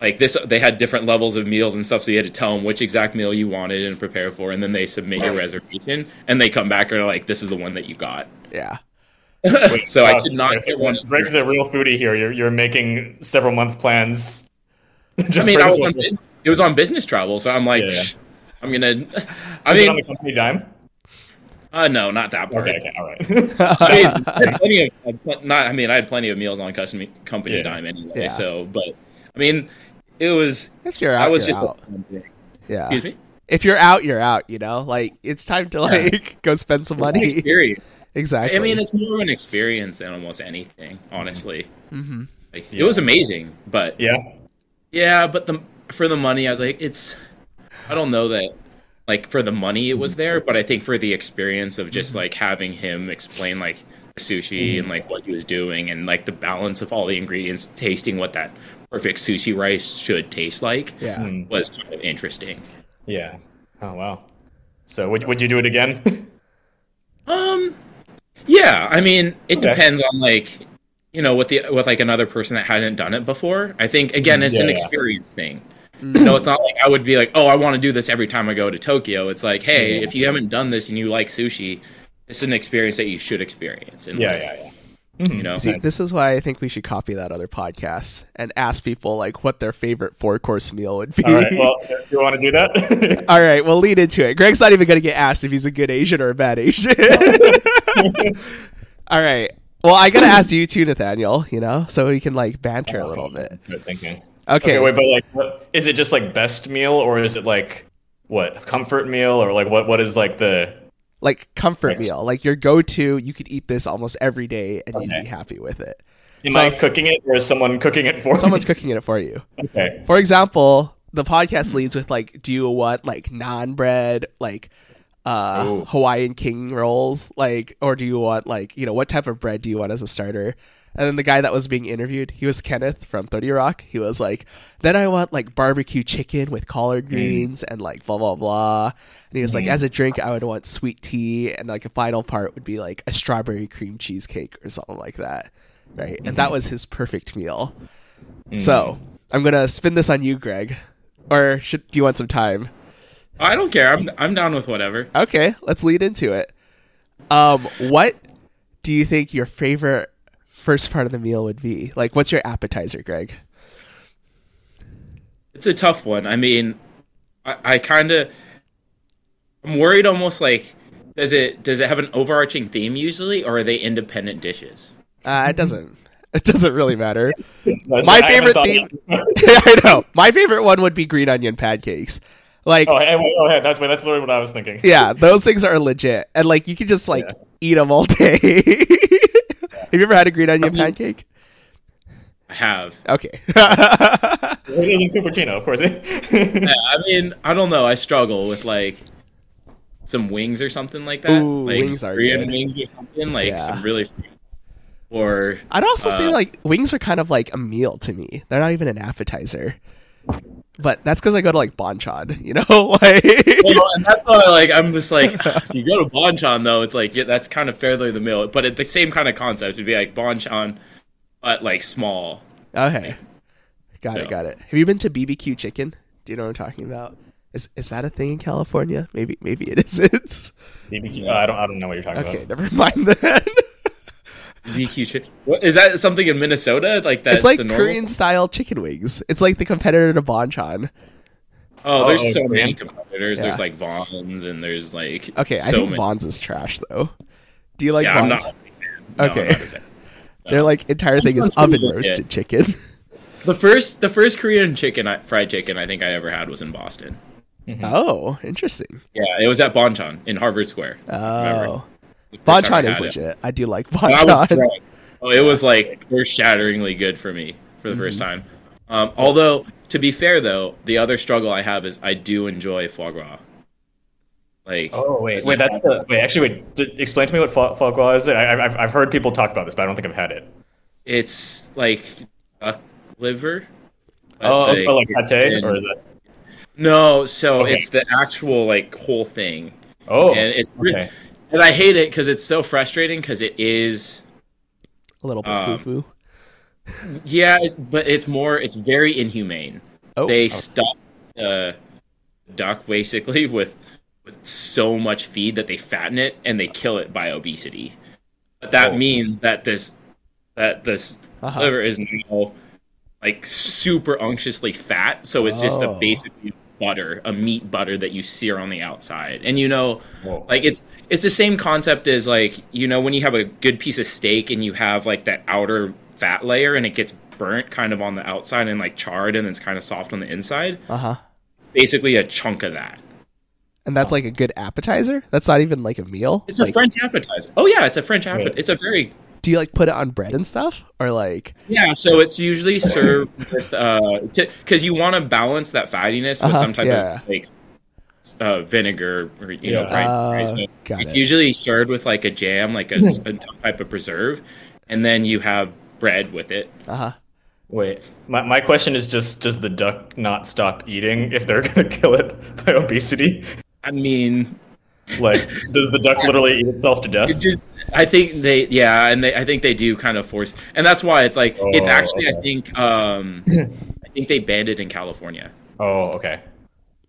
Like this, they had different levels of meals and stuff, so you had to tell them which exact meal you wanted and prepare for, and then they submit your reservation, and they come back and are like, "This is the one that you got." Yeah. so I did not get one. Greg's a real foodie here. You're you're making several month plans. I mean, I was on, it was on business travel, so I'm like, yeah, yeah. I'm gonna. I mean, on the company dime. Uh, no, not that part. Okay, okay all right. I, mean, I had plenty of not. I mean, I had plenty of meals on custom company yeah. dime anyway. Yeah. So, but I mean, it was. If you're out, I was just. Out. Yeah. Excuse me. If you're out, you're out. You know, like it's time to like yeah. go spend some it's money. experience. Exactly. I mean, it's more of an experience than almost anything, honestly. Mm-hmm. Like, yeah. It was amazing, but yeah, yeah, but the for the money, I was like, it's I don't know that like for the money it was there, but I think for the experience of just like having him explain like sushi mm-hmm. and like what he was doing and like the balance of all the ingredients, tasting what that perfect sushi rice should taste like, yeah, mm. was kind of interesting. Yeah. Oh wow. So would would you do it again? um. Yeah, I mean, it okay. depends on like you know with the with like another person that hadn't done it before. I think again, it's yeah, an experience thing. Mm. No, it's not like I would be like, oh, I want to do this every time I go to Tokyo. It's like, hey, if you haven't done this and you like sushi, it's an experience that you should experience. In yeah, life. yeah, yeah. Mm-hmm. You know, See, nice. this is why I think we should copy that other podcast and ask people like what their favorite four course meal would be. All right, well, you want to do that? All right, we'll lead into it. Greg's not even going to get asked if he's a good Asian or a bad Asian. All right. Well, I gotta ask you too, Nathaniel. You know, so we can like banter a little bit. Good thinking. Okay. okay wait, but like, what, is it just like best meal, or is it like what comfort meal, or like what what is like the like comfort right. meal, like your go to? You could eat this almost every day, and okay. you'd be happy with it. Am so I cooking it, or is someone cooking it for? Someone's me? cooking it for you. Okay. For example, the podcast leads with like, do you want like non bread, like uh, Hawaiian king rolls, like, or do you want like you know what type of bread do you want as a starter? And then the guy that was being interviewed, he was Kenneth from 30 Rock. He was like, then I want like barbecue chicken with collard mm. greens mm. and like blah, blah, blah. And he was mm. like, as a drink, I would want sweet tea. And like a final part would be like a strawberry cream cheesecake or something like that. Right. Mm-hmm. And that mm-hmm. was his perfect meal. Mm. So I'm gonna spin this on you, Greg. Or should do you want some time? I don't care. I'm I'm down with whatever. Okay, let's lead into it. Um, what do you think your favorite first part of the meal would be? Like, what's your appetizer, Greg? It's a tough one. I mean, I, I kind of I'm worried almost like does it does it have an overarching theme usually, or are they independent dishes? Uh, it doesn't. It doesn't really matter. My favorite theme. I know. My favorite one would be green onion pancakes. Like, oh, hey, wait, oh, hey, that's that's literally what I was thinking. Yeah, those things are legit, and like you can just like yeah. eat them all day. have you ever had a green onion pancake? I have. Okay. it isn't Cupertino, of course. yeah, I mean, I don't know. I struggle with like some wings or something like that. Ooh, like wings are Korean good. wings or something like yeah. some really. Or I'd also uh, say like wings are kind of like a meal to me. They're not even an appetizer. But that's because I go to like Bonchon, you know, like. well, and that's why like I'm just like if you go to Bonchon though, it's like yeah, that's kind of fairly the meal, but it's the same kind of concept. It'd be like Bonchon, but like small. Okay, got it, got it. Have you been to BBQ Chicken? Do you know what I'm talking about? Is is that a thing in California? Maybe maybe it isn't. BBQ. Uh, I don't I don't know what you're talking okay, about. Okay, never mind then. BBQ chicken. What is that? Something in Minnesota? Like that? It's like Korean style chicken wings. It's like the competitor to Bonchon. Oh, there's oh, so okay. many competitors. Yeah. There's like Vons and there's like okay. So I think many. Vons is trash though. Do you like yeah, Vons? No, okay. Their like entire thing is oven roasted chicken. The first, the first Korean chicken, fried chicken I think I ever had was in Boston. Mm-hmm. Oh, interesting. Yeah, it was at Bonchon in Harvard Square. Oh, Bonchon is legit. It. I do like Bonchon. Oh, it was like earth shatteringly good for me for the mm-hmm. first time. Um, although, to be fair though, the other struggle I have is I do enjoy foie gras. Like, oh wait, wait, that's the wait. Actually, wait. D- explain to me what foie, foie gras is. I, have I've heard people talk about this, but I don't think I've had it. It's like a liver. Oh, like, oh, like pate, or is it? No, so okay. it's the actual like whole thing. Oh, and it's okay. And I hate it because it's so frustrating because it is a little bit um, foo foo. yeah, but it's more. It's very inhumane. Oh, they okay. stuff the duck basically with with so much feed that they fatten it and they kill it by obesity. But that oh. means that this that this uh-huh. liver is now like super unctuously fat, so it's just a oh. basically butter, a meat butter that you sear on the outside. And you know, Whoa. like it's it's the same concept as like, you know, when you have a good piece of steak and you have like that outer fat layer and it gets burnt kind of on the outside and like charred and it's kind of soft on the inside. Uh-huh. Basically a chunk of that. And that's like a good appetizer? That's not even like a meal? It's like... a French appetizer. Oh yeah, it's a French appetizer. It's a very do you like put it on bread and stuff or like yeah so it's usually served with uh because you want to balance that fattiness with uh-huh, some type yeah. of like uh, vinegar or you yeah. know right, uh, right? So it's it. usually served with like a jam like a, a, type of preserve and then you have bread with it uh-huh wait my, my question is just does the duck not stop eating if they're gonna kill it by obesity i mean like, does the duck literally eat itself to death? It just, I think they, yeah, and they, I think they do kind of force, and that's why it's like, oh, it's actually, okay. I think, um, I think they banned it in California. Oh, okay.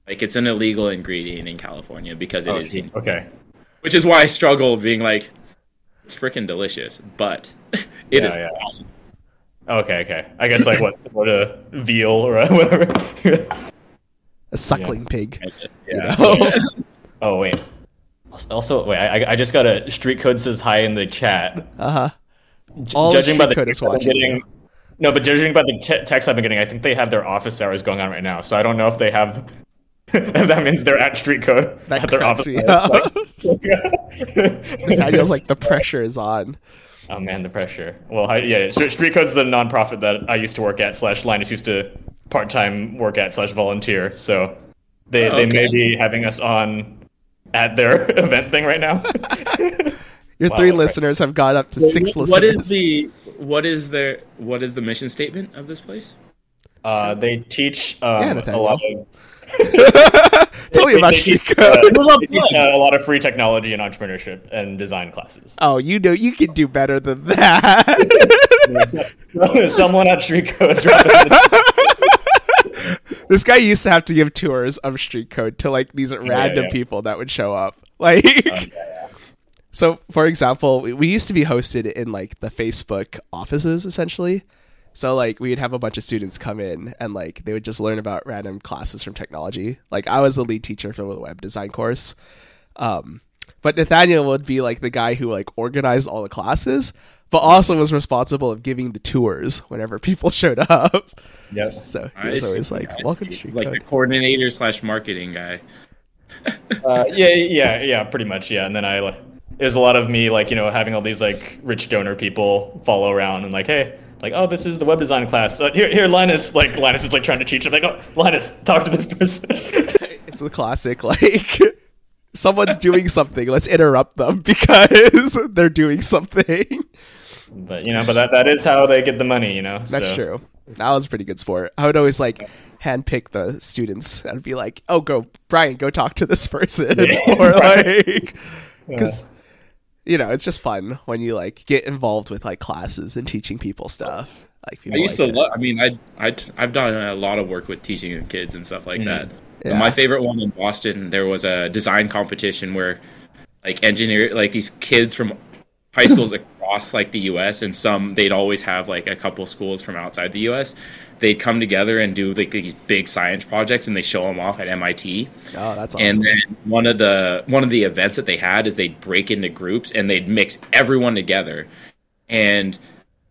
Like, it's an illegal ingredient in California because it oh, is. Okay. Which is why I struggle being like, it's freaking delicious, but it yeah, is yeah. awesome. Okay, okay. I guess like what, what a veal or whatever. a suckling yeah. pig. Yeah. You know? oh wait. Also, wait, I, I just got a street code says hi in the chat. Uh huh. All judging by the code is watching. Getting, no, but judging by the te- text I've been getting, I think they have their office hours going on right now. So I don't know if they have. that means they're at street code that at their office. Me hours. Daniel's like the pressure is on. Oh man, the pressure. Well, I, yeah, Street Code's the nonprofit that I used to work at slash Linus used to part time work at slash volunteer. So they oh, okay. they may be having us on at their event thing right now. Your wow, three listeners have got up to six what listeners. What is the what is their what is the mission statement of this place? Uh, they teach um, yeah, a lot of. Tell me about they, teach, uh, they teach, uh, a lot of free technology and entrepreneurship and design classes. Oh, you know, you can do better than that. Someone at Street Code this guy used to have to give tours of street code to like these random yeah. people that would show up. Like, Um, so for example, we, we used to be hosted in like the Facebook offices essentially. So like we'd have a bunch of students come in and like they would just learn about random classes from technology. Like I was the lead teacher for the web design course. Um, but Nathaniel would be like the guy who like organized all the classes, but also was responsible of giving the tours whenever people showed up. yes. So he was Nice. always like, "Welcome to Street like Code." the coordinator slash marketing guy. Uh, yeah, yeah, yeah, pretty much, yeah. And then I, like, there's a lot of me, like, you know, having all these, like, rich donor people follow around and, like, hey, like, oh, this is the web design class. Uh, here, here, Linus, like, Linus is, like, trying to teach. I'm like, oh, Linus, talk to this person. it's the classic like someone's doing something let's interrupt them because they're doing something but, you know, but that, that is how they get the money, you know? that's so. true that was a pretty good sport i would always like handpick the students and be like oh go brian go talk to this person Yeah. or like because you know it's just fun when you like get involved with like classes and teaching people stuff like people I used like to it. love. I mean, I I I've done a lot of work with teaching kids and stuff like Mm. that. Yeah. My favorite one in Boston, there was a design competition where, like engineer, like these kids from high schools across like the U.S. and some they'd always have like a couple schools from outside the U.S. They'd come together and do like these big science projects, and they show them off at MIT. oh that's awesome And then one of the one of the events that they had is they'd break into groups and they'd mix everyone together. And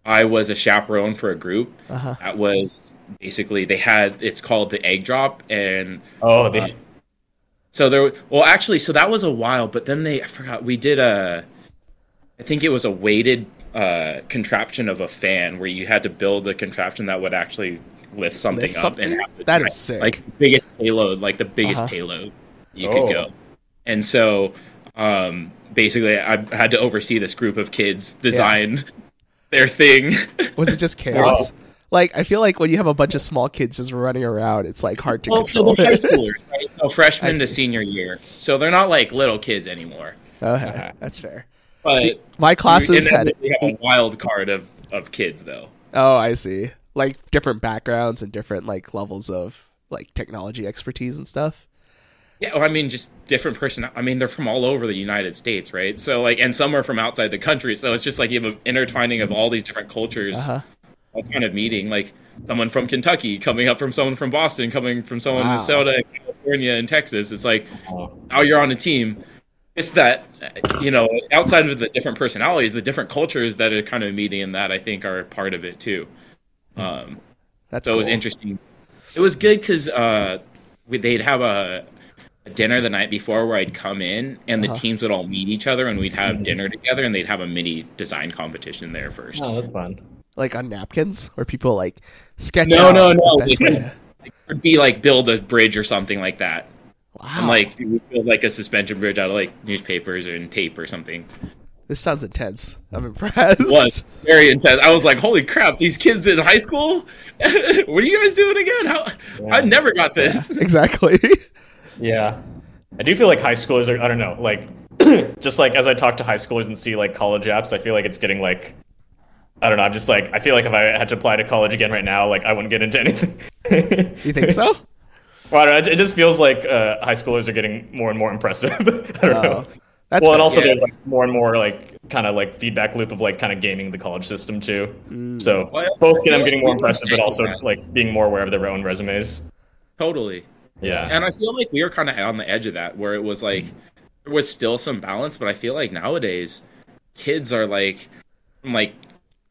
I was a chaperone for a group Uh-huh. that was basically they had it's called the egg drop and Oh, they, so there well actually so that was a while but then they I forgot we did a I think it was a weighted uh contraption of a fan where you had to build a contraption that would actually lift something Lift up something? and have the- That is sick. like biggest payload like the biggest Uh-huh. payload you Oh. could go and so um basically I had to oversee this group of kids design their thing was it just chaos like i feel like when you have a bunch of small kids just running around it's like hard to well so control they're high it. schoolers right so freshman to senior year so they're not like little kids anymore okay Uh-huh. that's fair but See, my classes had have a wild card of of kids though oh i see like different backgrounds and different like levels of like technology expertise and stuff Yeah, well, I mean, just different person. I mean, they're from all over the United States, right? So, like, and some are from outside the country. So it's just like you have an intertwining of all these different cultures, uh-huh all kind of meeting. Like someone from Kentucky coming up from someone from Boston, coming from someone Wow. Minnesota, California, and Texas. It's like oh, now you're on a team. It's that uh, you know, outside of the different personalities, the different cultures that are kind of meeting in that I think are part of it too. Um, that's so it was interesting. It was good because uh, we- they'd have a, a dinner the night before where I'd come in and the Uh-huh. teams would all meet each other and we'd have Mhm. dinner together and they'd have a mini design competition there first. oh, that's fun. like on napkins where people like sketch No, out no, the no, best to- It'd be like build a bridge or something like that. Wow And like we build like a suspension bridge out of like newspapers and tape or something. this sounds intense i'm impressed It was very intense. I was like, "Holy crap! These kids in high school? what are you guys doing again? How? I never got this." exactly Yeah. I do feel like high schoolers are, I don't know, like, just like as I talk to high schoolers and see like college apps, I feel like it's getting like, I don't know, I'm just like, I feel like if I had to apply to college again right now, like, I wouldn't get into anything. you think so Well, I don't know, it just feels like uh, high schoolers are getting more and more impressive. I don't know. Oh, that's well, and also yeah. there's like more and more like kind of like feedback loop of like kind of gaming the college system too. Mm. So Well, both get them getting like more impressive, but also that. like being more aware of their own resumes. Totally. Yeah. And I feel like we were kind of on the edge of that, where it was like there was still some balance, but I feel like nowadays kids are like, from like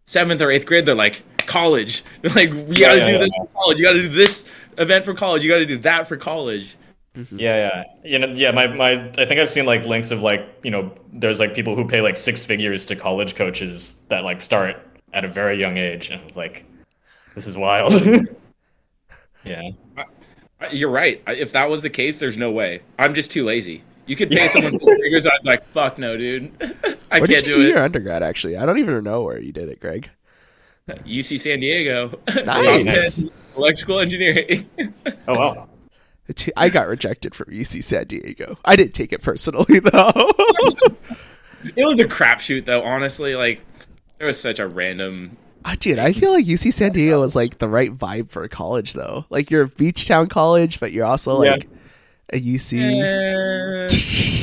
seventh or eighth grade, they're like college. They're like, you Yeah, gotta yeah, do yeah. this for college. You gotta do this event for college. You gotta do that for college. Mm-hmm. Yeah, yeah, you know, yeah. My, my, I think I've seen like links of like, you know, there's like people who pay like six figures to college coaches that like start at a very young age, and like, this is wild. yeah, You're right. If that was the case, there's no way. I'm just too lazy. You could pay someone six figures. I'd like, fuck no, dude. I Where can't did you do do it. your undergrad? Actually, I don't even know where you did it, Greg. UC San Diego. Nice. Electrical engineering. Oh wow. I got rejected from UC San Diego. I didn't take it personally though. it was a crapshoot, though. Honestly, like there was such a random. Ah, dude, I feel like UC San Diego is like the right vibe for a college, though. Like you're a beach town college, but you're also Yeah. like a UC.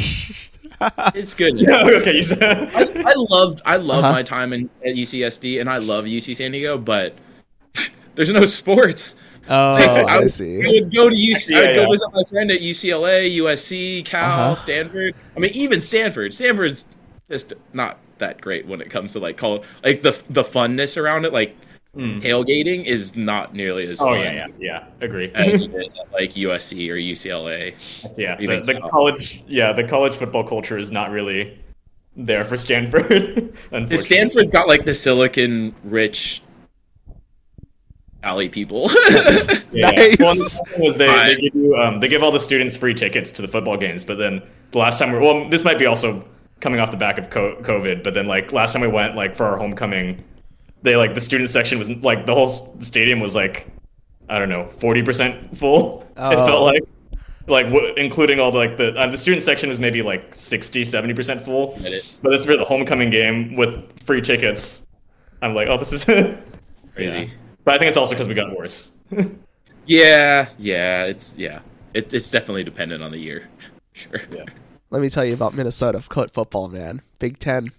it's good. Yeah, okay, you said. I, I loved I loved Uh-huh. my time in at UCSD and I love UC San Diego, but there's no sports. Oh, I I would- see. I would go to UC. Yeah, I'd go yeah. visit my friend at UCLA, USC, Cal, Uh-huh. Stanford. I mean, even Stanford. Stanford's just not that great when it comes to like call like the the funness around it. Like Mm. tailgating is not nearly as Oh yeah, yeah, yeah. Agree. as it is at like USC or UCLA. yeah, the, the college, yeah, the college football culture is not really there for Stanford. Stanford's got like the silicon rich alley people. Yeah. Nice. Well, and the thing was they, they give you um, they give all the students free tickets to the football games, but then the last time we well, this might be also coming off the back of COVID, but then like last time we went like for our homecoming, they like the student section was like the whole stadium was like I don't know forty percent full. It Oh. felt like like w- including all the like the uh, the student section was maybe like 60 70 percent full, but this is for the homecoming game with free tickets. I'm like, oh, this is Crazy. Yeah. But I think it's also because we got worse. Yeah, yeah, it's yeah, it, it's definitely dependent on the year. Sure. Yeah. Let me tell you about Minnesota foot football, man. Big Ten.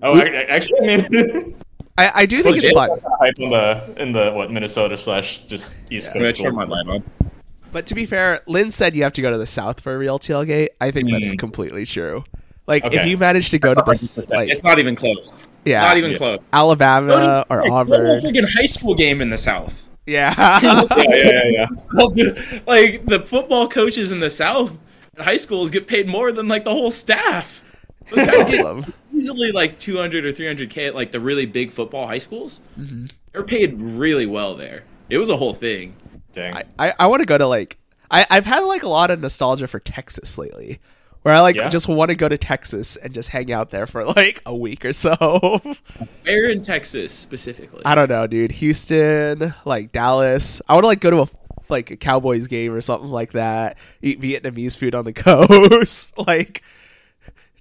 Oh, I, I- actually, I mean, I, I do think it's Legit. fun. hype in the in the what Minnesota slash just East I'm gonna Coast. turn schools. my light on. But to be fair, Lynn said you have to go to the South for a real tailgate. I think that's Mm. completely true. Like if you manage to go That's to the 100%. like It's not even close. yeah Not even Yeah. close. Alabama Go to- or hey, go to Auburn, a freaking high school game in the South. yeah. Yeah, yeah, yeah, yeah. Well, dude, like the football coaches in the South at high schools get paid more than like the whole staff. Those guys get awesome. Easily like 200 or 300k at like the really big football high schools. Mm-hmm. They're paid really well there. It was a whole thing. Dang. I, I, I want to go to like I, I've had like a lot of nostalgia for Texas lately. Where I like Yeah? just want to go to Texas and just hang out there for like a week or so. Where in Texas specifically? I don't know, dude. Houston, like Dallas. I want to like go to a like a Cowboys game or something like that. Eat Vietnamese food on the coast. like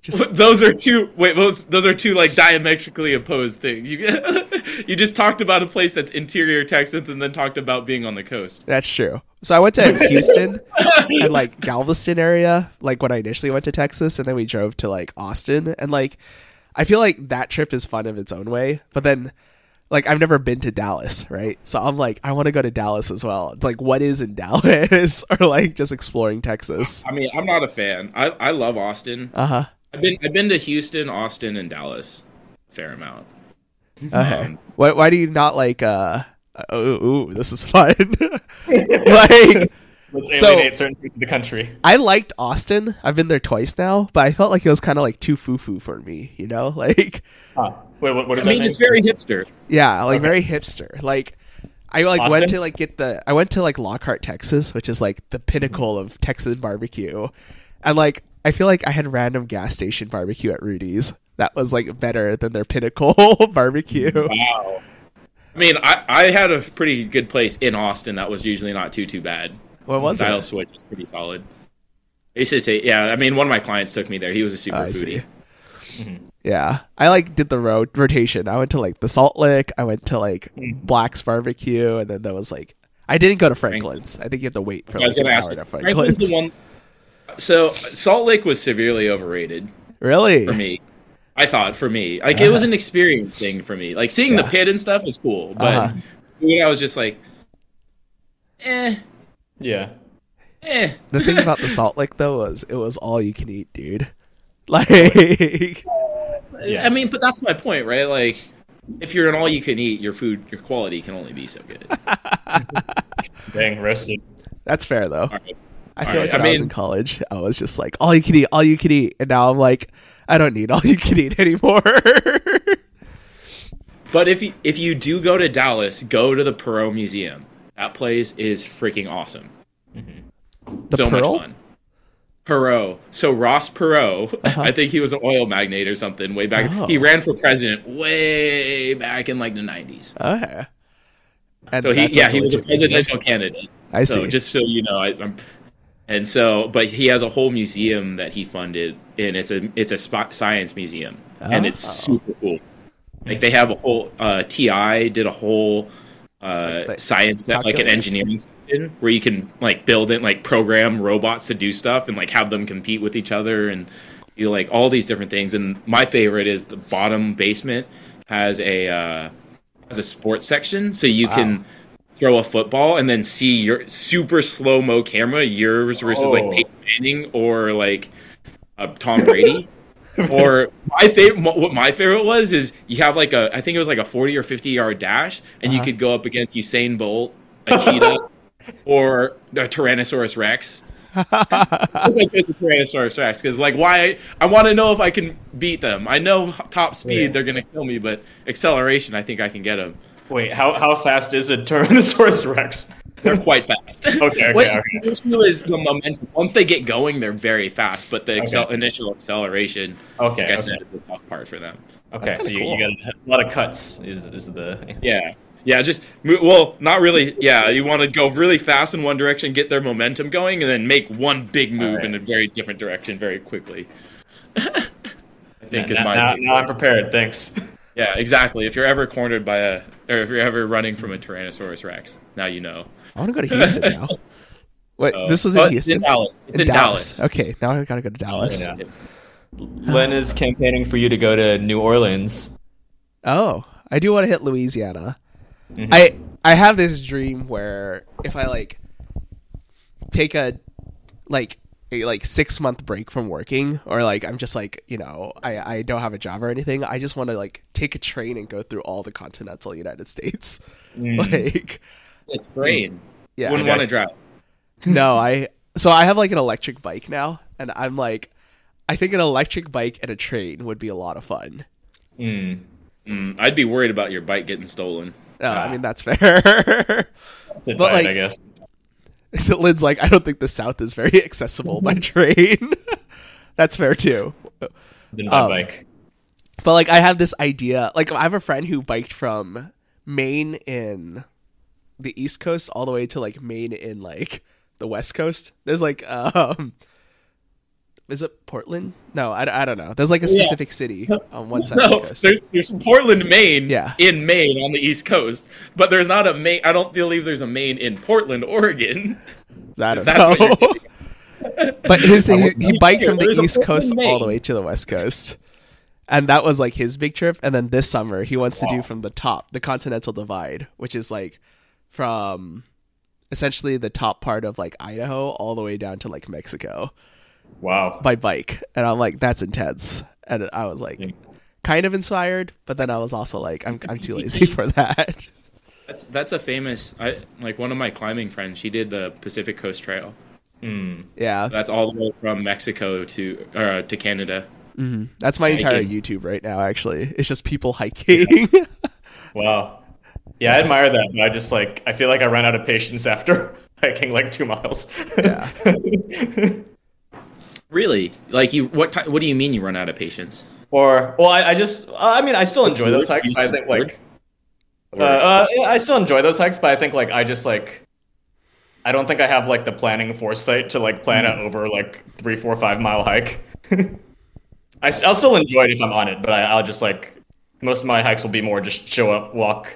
just those are two wait those those are two like diametrically opposed things. You you just talked about a place that's interior Texas and then talked about being on the coast. That's true. So I went to Houston and like Galveston area, like when I initially went to Texas, and then we drove to like Austin, and like I feel like that trip is fun of its own way. But then, like I've never been to Dallas, right? So I'm like, I want to go to Dallas as well. Like, what is in Dallas, or like just exploring Texas? I mean, I'm not a fan. I I love Austin. Uh huh. I've been I've been to Houston, Austin, and Dallas a fair amount. Okay. Um, why why do you not like? uh Oh, ooh, this is fun. like Let's So- alienate certain parts of the country. I liked Austin. I've been there twice now, but I felt like it was kind of like too foo foo for me. You know, like. Huh. Wait, what, what I does that mean, mean? it's very hipster. Yeah, like Okay. very hipster. Like I like Austin? went to like get the I went to like Lockhart, Texas, which is like the pinnacle of Texas barbecue. And like I feel like I had random gas station barbecue at Rudy's. That was like better than their pinnacle barbecue. Wow. I mean, I, I had a pretty good place in Austin that was usually not too too bad. What was Dial it? Switch was pretty solid. I used to take yeah. I mean, one of my clients took me there. He was a super I see. foodie. Mm-hmm. Yeah. I like did the road rotation. I went to like the Salt Lick, I went to like hmm. Black's barbecue, and then there was like I didn't go to Franklin's. I think you have to wait for I was like an gonna hour ask. to Franklin's. Franklin's the one. So Salt Lick was severely overrated Really? for me. I thought for me, like it was an experience thing for me. Like seeing the pit and stuff was cool, but Uh-huh. I was just like, eh, Yeah. eh. The thing about the Salt Lick though was it was all you can eat, dude. Like Yeah. I mean, but that's my point, right? Like, if you're an all you can eat, your food, your quality can only be so good. Dang, roasted. that's fair though. All right. I feel All like when I I, was in college, I was just like all you can eat, all you can eat, and now I'm like I don't need all you can eat anymore. But if you if you do go to Dallas, go to the Perot Museum. That place is freaking awesome. the so Pearl? much fun. Perot. So Ross Perot, I think he was an oil magnate or something way back. Uh-huh. Oh. He ran for president way back in like the nineties. Okay. And So he, yeah, he was a museum. presidential candidate. I so see. just so you know, I, I'm, and so, but he has a whole museum that he funded, and it's a it's a spot science museum, and it's Oh. super cool. Like they have a whole uh, TI did a whole uh, Like, science that like an engineering section where you can like build it like program robots to do stuff and like have them compete with each other and you like all these different things. And my favorite is the bottom basement has a uh, has a sports section, so you Wow. can throw a football and then see your super slow mo camera yours versus Oh. like Peyton Manning or like uh, Tom Brady. or my favorite, what my favorite was is you have like a, I think it was like a forty or fifty yard dash, and you Uh-huh. could go up against Usain Bolt, a cheetah, or a Tyrannosaurus Rex. Like just a Tyrannosaurus Rex because like why I want to know if I can beat them. I know top speed Yeah. they're gonna kill me, but acceleration I think I can get them. Wait, how how fast is a Tyrannosaurus Rex? They're quite fast. Okay, okay, What- okay. The issue is the momentum. Once they get going, they're very fast, but the accel- Okay. initial acceleration, Okay, like I okay. said, is the tough part for them. Okay, so kinda you, you got a lot of cuts. Is is the Yeah. Yeah, just well, not really. Yeah, you want to go really fast in one direction, get their momentum going, and then make one big move Alright. in a very different direction very quickly. I think is my now, now I'm prepared. Thanks. yeah, exactly. If you're ever cornered by a, or if you're ever running from a Tyrannosaurus Rex, now you know. I want to go to Houston now. Wait, Uh, this is oh, in it's Houston. in Dallas. It's in, Dallas. Okay, now I gotta go to Dallas. Yeah. Len is campaigning for you to go to New Orleans. Oh, I do want to hit Louisiana. Mhm. I I have this dream where if I like take a like a like six month break from working or like I'm just like you know I I don't have a job or anything. I just want to like take a train and go through all the continental United States. Mm. Like It's rain. yeah, Wouldn't want to drive. no I so I have like an electric bike now and I'm like I think an electric bike and a train would be a lot of fun. Mm. Mm, I'd be worried about your bike getting stolen. Uh, I Ah. mean that's fair. But like- I guess. So Lynn's like, I don't think the South is very accessible by train. That's fair too. My Um, bike. But like, I have this idea. Like, I have a friend who biked from Maine in the East Coast all the way to like Maine in like the West Coast. There's like, um, is it Portland? No, I, I don't know. There's like a Yeah. specific city on one side of No, the coast. there's there's Portland, Maine, Yeah. in Maine on the East Coast, but there's not a Maine. I don't believe there's a Maine in Portland, Oregon. I don't That's know. what you're but his he, he biked from the There's a East Coast Portland, all the way to the West Coast. And that was like his big trip. And then this summer he wants to do from the top, the Continental Divide, which is like from essentially the top part of like Idaho all the way down to like Mexico Wow. by bike. And I'm like, that's intense. And I was like Yeah. kind of inspired, but then I was also like, I'm I'm too lazy for that. That's that's a famous. I like one of my climbing friends. She did the Pacific Coast Trail. Mm. Yeah. That's all the way from Mexico to uh, to Canada. hmm That's my entire YouTube right now, actually. It's just people hiking. Wow. Yeah, I admire that, but I just like I feel like I ran out of patience after hiking like two miles. Yeah. Really? Like you? What? What do you mean you run out of patience? or well, I, I just I mean I still enjoy those hikes, but I think like uh, uh, I still enjoy those hikes, but I think like I just like I don't think I have like the planning foresight to like plan Hmm. it over like three, four, five mile hike. I I'll still enjoy it if I'm on it, but I, I'll just like most of my hikes will be more just show up, walk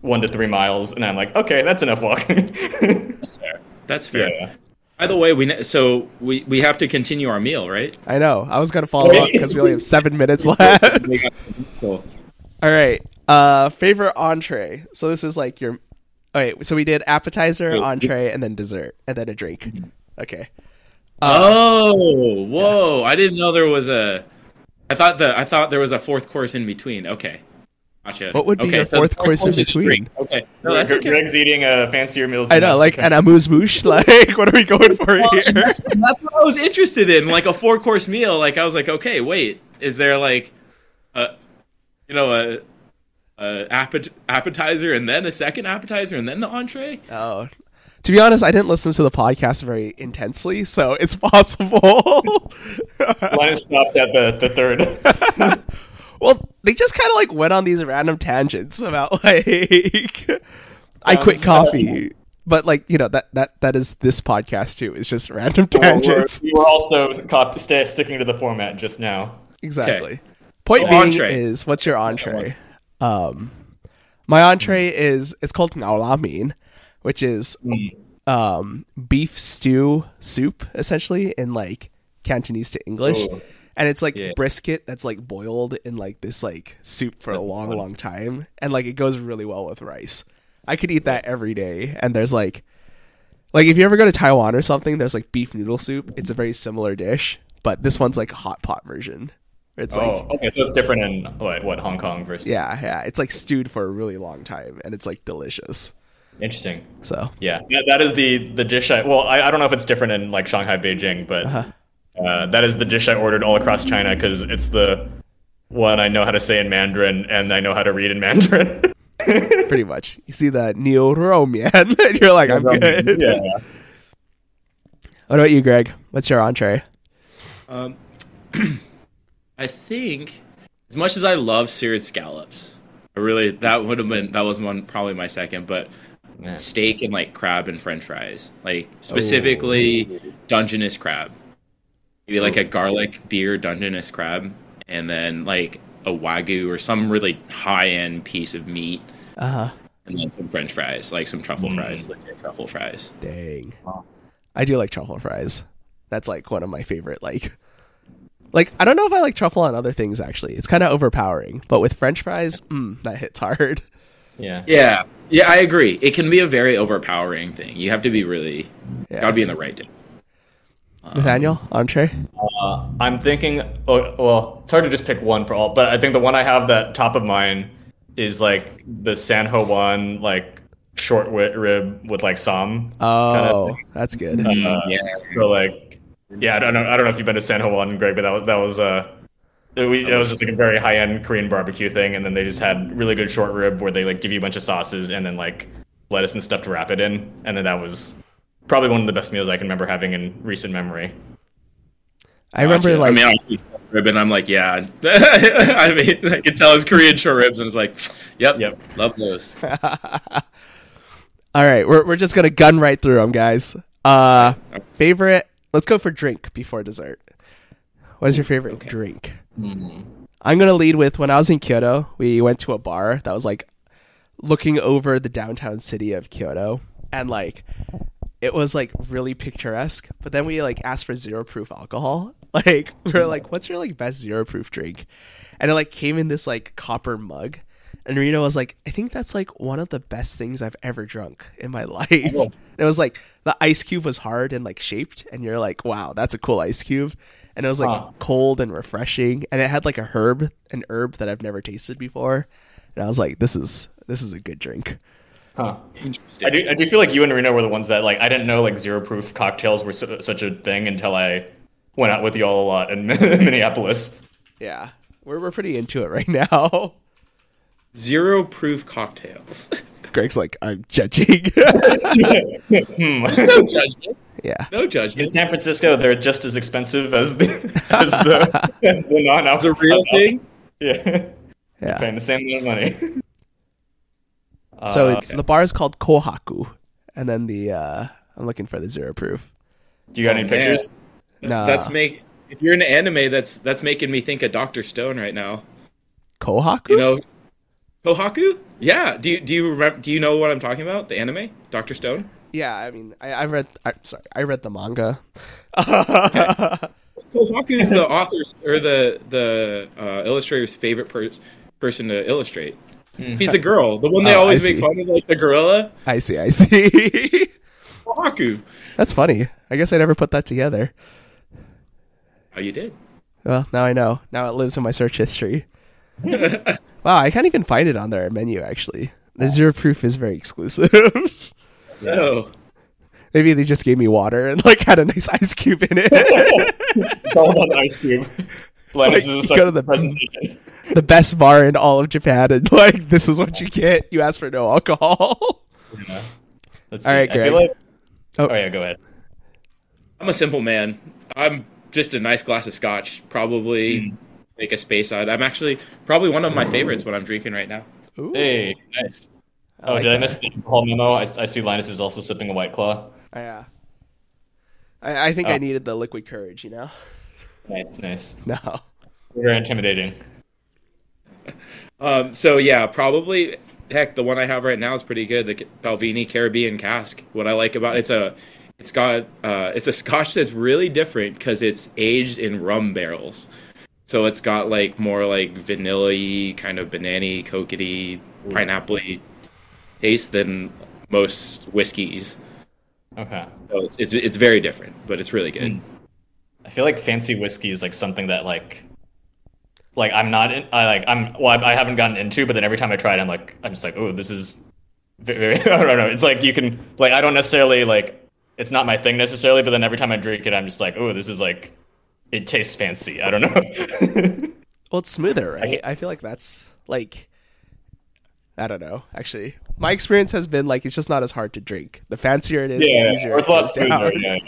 one to three miles, and I'm like, okay, that's enough walking. That's fair. That's fair. yeah. By the way, we so we we have to continue our meal, right? I know. I was gonna follow up because we only have seven minutes left. Cool. All right. Uh, favorite entree. So this is like your. All right. So we did appetizer, Wait. entree, and then dessert, and then a drink. Mm-hmm. Okay. Oh, whoa! I didn't know there was a. I thought the I thought there was a fourth course in between. Okay, gotcha. What would be okay, your fourth the course in is a between? drink. Okay, no, that's okay. Greg's eating uh, fancier meals. I know, us. like an amuse bouche. Like, what are we going for Well, here? that's, that's what I was interested in, like a four course meal. Like I was like, okay, wait, is there like a, you know, a, a appet- appetizer and then a second appetizer and then the entree? Oh. To be honest, I didn't listen to the podcast very intensely, so it's possible. Linus stopped at the, the third. well, they just kind of like went on these random tangents about like I quit coffee, but like you know that that that is this podcast too. It's just random We're, tangents. we're, also cop- stay, sticking to the format just now. exactly. Point So being entree. is what's your entree? Um, my entree is it's called ngao la mein, which is um beef stew soup essentially in like Cantonese to English. Oh. And it's like Yeah. brisket that's like boiled in like this like soup for a long, long time, and like it goes really well with rice. I could eat that every day. And there's like, like if you ever go to Taiwan or something, there's like beef noodle soup. It's a very similar dish, but this one's like a hot pot version. It's like oh, okay. So it's different in what, what Hong Kong versus. yeah, yeah. It's like stewed for a really long time, and it's like delicious. Interesting. So Yeah, that, that is the the dish. I well, I, I don't know if it's different in like Shanghai, Beijing, but Uh-huh. Uh, that is the dish I ordered all across China because it's the one I know how to say in Mandarin and I know how to read in Mandarin. pretty much, you see the niu rou mian, and you're like, I'm good. yeah. What about you, Greg? What's your entree? Um, I think as much as I love seared scallops, I really that would have been that was one probably my second, but Yeah. steak and like crab and French fries, like specifically Dungeness crab, maybe like a garlic beer Dungeness crab, and then like a wagyu or some really high end piece of meat, Uh huh. and then some French fries, like some truffle fries, legit truffle fries. Dang. Wow. I do like truffle fries. That's like one of my favorite like like I don't know if I like truffle on other things actually. It's kind of overpowering, but with french fries, mm, that hits hard. Yeah. Yeah, yeah, I agree. It can be a very overpowering thing. You have to be really, Yeah. gotta be in the right day. Nathaniel, entree? Uh, I'm thinking. Oh, well, it's hard to just pick one for all, but I think the one I have that top of mind is like the San Ho Won, like short wi- rib with like some. Oh, thing. that's good. Uh, yeah. So like, yeah, I don't know. I don't know if you've been to San Ho Won, Greg, but that was that was uh, we, it was just like a very high end Korean barbecue thing, and then they just had really good short rib where they like give you a bunch of sauces and then like lettuce and stuff to wrap it in, and then that was probably one of the best meals I can remember having in recent memory. I remember Gotcha. like I mean, short rib and I'm like, yeah. I mean, I can tell it's Korean short ribs, and it's like, yep, Yep. love those. All right, we're we're just gonna gun right through them, guys. Uh, favorite. Let's go for drink before dessert. What is your favorite drink? I'm gonna lead with when I was in Kyoto. We went to a bar that was like looking over the downtown city of Kyoto, and like it was like really picturesque. But then we like asked for zero proof alcohol. Like we were like, "What's your like best zero proof drink?" And it like came in this like copper mug. And Reno was like, I think that's like one of the best things I've ever drunk in my life. Oh. And it was like the ice cube was hard and like shaped, and you're like, wow, that's a cool ice cube. And it was like cold and refreshing, and it had like a herb, an herb that I've never tasted before. And I was like, this is this is a good drink. Huh. Interesting. I do, I do feel like you and Reno were the ones that like I didn't know like zero proof cocktails were su- such a thing until I went out with y'all a lot in Minneapolis. Yeah, we're we're pretty into it right now. Zero proof cocktails. Greg's like, I'm judging. Hmm. no judgment. yeah, No judgment. In. San Francisco, they're just as expensive as the as the as the non The real thing. Yeah, yeah. paying the same amount of money. So Uh, it's the bar is called Kohaku, and then the uh I'm looking for the zero proof. do you got Oh, any man. pictures? That's, Nah. that's make. If you're an anime, that's that's making me think of Doctor Stone right now. Kohaku? You know, Kohaku. Yeah. Do you do you remember? Do you know what I'm talking about? The anime, Doctor Stone. Yeah, I mean, I, I read. I, sorry, I read the manga. Kohaku is the author's or the the uh, illustrator's favorite per- person to illustrate. Mm-hmm. He's the girl, the one they Oh, always make fun of, like the gorilla. I see. I see. Kohaku. That's funny. I guess I never put that together. Oh, you did. Well, now I know. Now it lives in my search history. wow, I can't even find it on their menu. Actually, the zero proof is very exclusive. Oh, Maybe they just gave me water and like had a nice ice cube in it. All about ice cube. Like is a go to the- presentation. The best bar in all of Japan, and like this is what you get. You ask for no alcohol. Yeah. Let's All see. right, I feel Greg. like. Oh. Oh. yeah, go ahead. I'm a simple man. I'm just a nice glass of scotch, probably hmm. like a Speyside. I'm actually probably one of my favorites when I'm drinking right now. Ooh. Hey, nice. I oh, like did I miss the alcohol memo? I, I see Linus is also sipping a White Claw. Oh, yeah. I, I think I Oh. needed the liquid courage. You know. Nice, nice. No. Very intimidating. Um, so yeah, probably heck, the one I have right now is pretty good. The Balvenie Caribbean Cask. What I like about it's a, it's got uh, it's a Scotch that's really different because it's aged in rum barrels. So it's got like more like vanilla kind of banana coconut pineapple taste than most whiskeys. Okay. So it's, it's it's very different, but it's really good. Mm. I feel like fancy whiskey is like something that like like I'm not in, I like I'm well I, I haven't gotten into, but then every time I try it, I'm like I'm just like oh this is very, I don't know. It's like you can like I don't necessarily like it's not my thing necessarily, but then every time I drink it, I'm just like oh this is like it tastes fancy. I don't know. well, it's smoother, right? I, I feel like that's like I don't know. Actually, my experience has been like it's just not as hard to drink. The fancier it is, yeah, the easier it's a lot smoother. Yeah.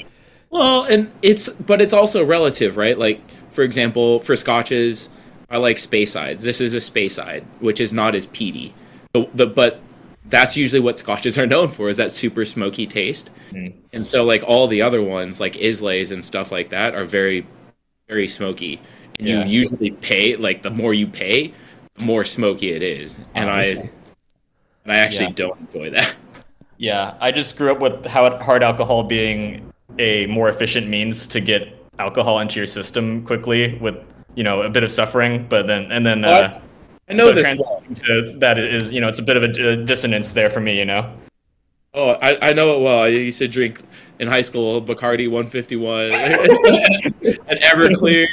Well, and it's but it's also relative, right? Like for example, for scotches, I like Speysides. This is a Speyside, which is not as peaty. The, the, but that's usually what scotches are known for is that super smoky taste. Mm. And so like all the other ones like Islays and stuff like that are very very smoky. And yeah. you usually pay like the more you pay, the more smoky it is. And I and I actually yeah. don't enjoy that. Yeah, I just grew up with how hard alcohol being a more efficient means to get alcohol into your system quickly with you know a bit of suffering, but then and then uh, I know so this. To, that is you know it's a bit of a, a dissonance there for me, you know. Oh, I, I know it well. I used to drink in high school Bacardi 151 and Everclear.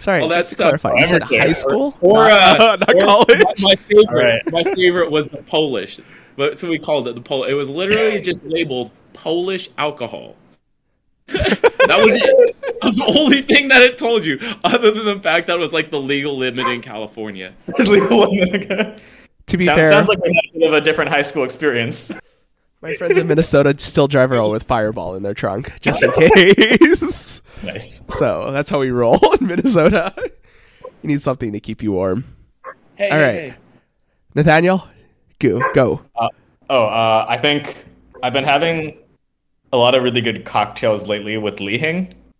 Sorry, all that just stuff. clarify. You said high school or, or, uh, not or college. My, my favorite, right. my favorite was the Polish, but so we called it the Polish. It was literally just labeled Polish alcohol. that was it. That was the only thing that it told you, other than the fact that it was like the legal limit in California. legal limit. to be sounds, fair, sounds like we had a bit of a different high school experience. My friends in Minnesota still drive around with Fireball in their trunk, just in case. Nice. So that's how we roll in Minnesota. You need something to keep you warm. Hey, All right, hey, hey. Nathaniel, go go. Uh, oh, uh, I think I've been having a lot of really good cocktails lately with Li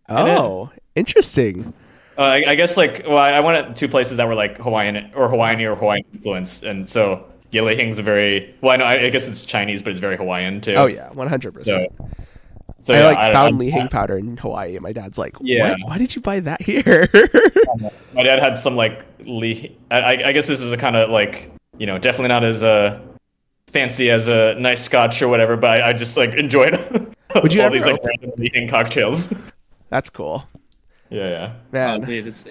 Oh, interesting. Uh, I, I, guess like well, I went to two places that were like Hawaiian or Hawaiian or Hawaiian influence, and so yeah, Hing's a very well. I know I guess it's Chinese, but it's very Hawaiian too. Oh yeah, one hundred percent. So I yeah, like I, found Li Hing powder in Hawaii, and my dad's like, yeah. What? Why did you buy that here?" my dad had some like Li. I, I guess this is a kind of like you know definitely not as uh, fancy as a nice Scotch or whatever, but I, I just like enjoyed Would you all these like random Hing cocktails. That's cool. Yeah, yeah. Man. Oh, it's,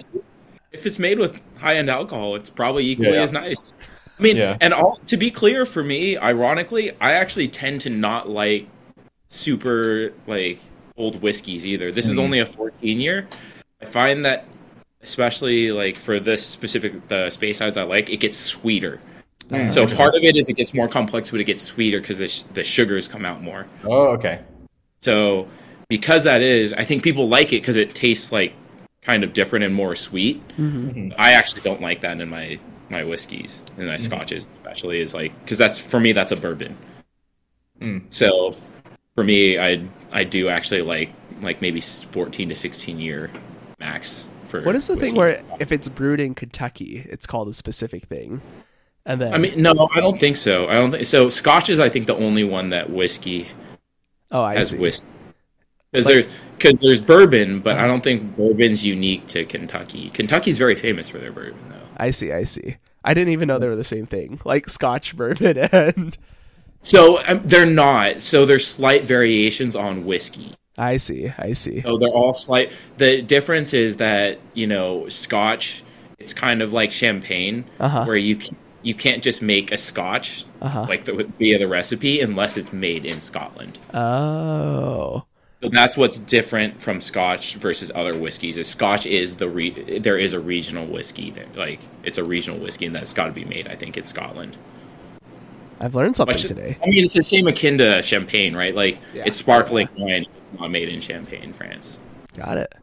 if it's made with high end alcohol, it's probably equally yeah. as nice. I mean, yeah. and all to be clear for me, ironically, I actually tend to not like super like old whiskeys either. This mm. is only a 14 year. I find that especially like for this specific the Speysides I like, it gets sweeter. Mm. So part of it is it gets more complex, but it gets sweeter because the, sh- the sugars come out more. Oh, okay. So because that is, I think people like it because it tastes like kind of different and more sweet. Mm-hmm. I actually don't like that in my my whiskeys and my mm-hmm. scotches, especially is like because that's for me that's a bourbon. Mm. So for me, I I do actually like like maybe fourteen to sixteen year max. For what is the thing where if it's brewed in Kentucky, it's called a specific thing? And then I mean, no, I don't think so. I don't think so. Scotch is, I think, the only one that whiskey. Oh, I has see. whiskey because like, there's because there's bourbon, but I don't think bourbon's unique to Kentucky. Kentucky's very famous for their bourbon, though. I see, I see. I didn't even know they were the same thing, like Scotch bourbon and. So um, they're not. So there's slight variations on whiskey. I see. I see. So they're all slight. The difference is that you know Scotch. It's kind of like champagne, uh-huh. where you you can't just make a Scotch uh-huh. like the, via the recipe unless it's made in Scotland. Oh. So that's what's different from Scotch versus other whiskeys. Is Scotch is the re- there is a regional whiskey there, like it's a regional whiskey, and that's got to be made. I think in Scotland. I've learned something Which, today. I mean, it's the same akin to champagne, right? Like yeah. it's sparkling wine. It's not made in Champagne, France. Got it.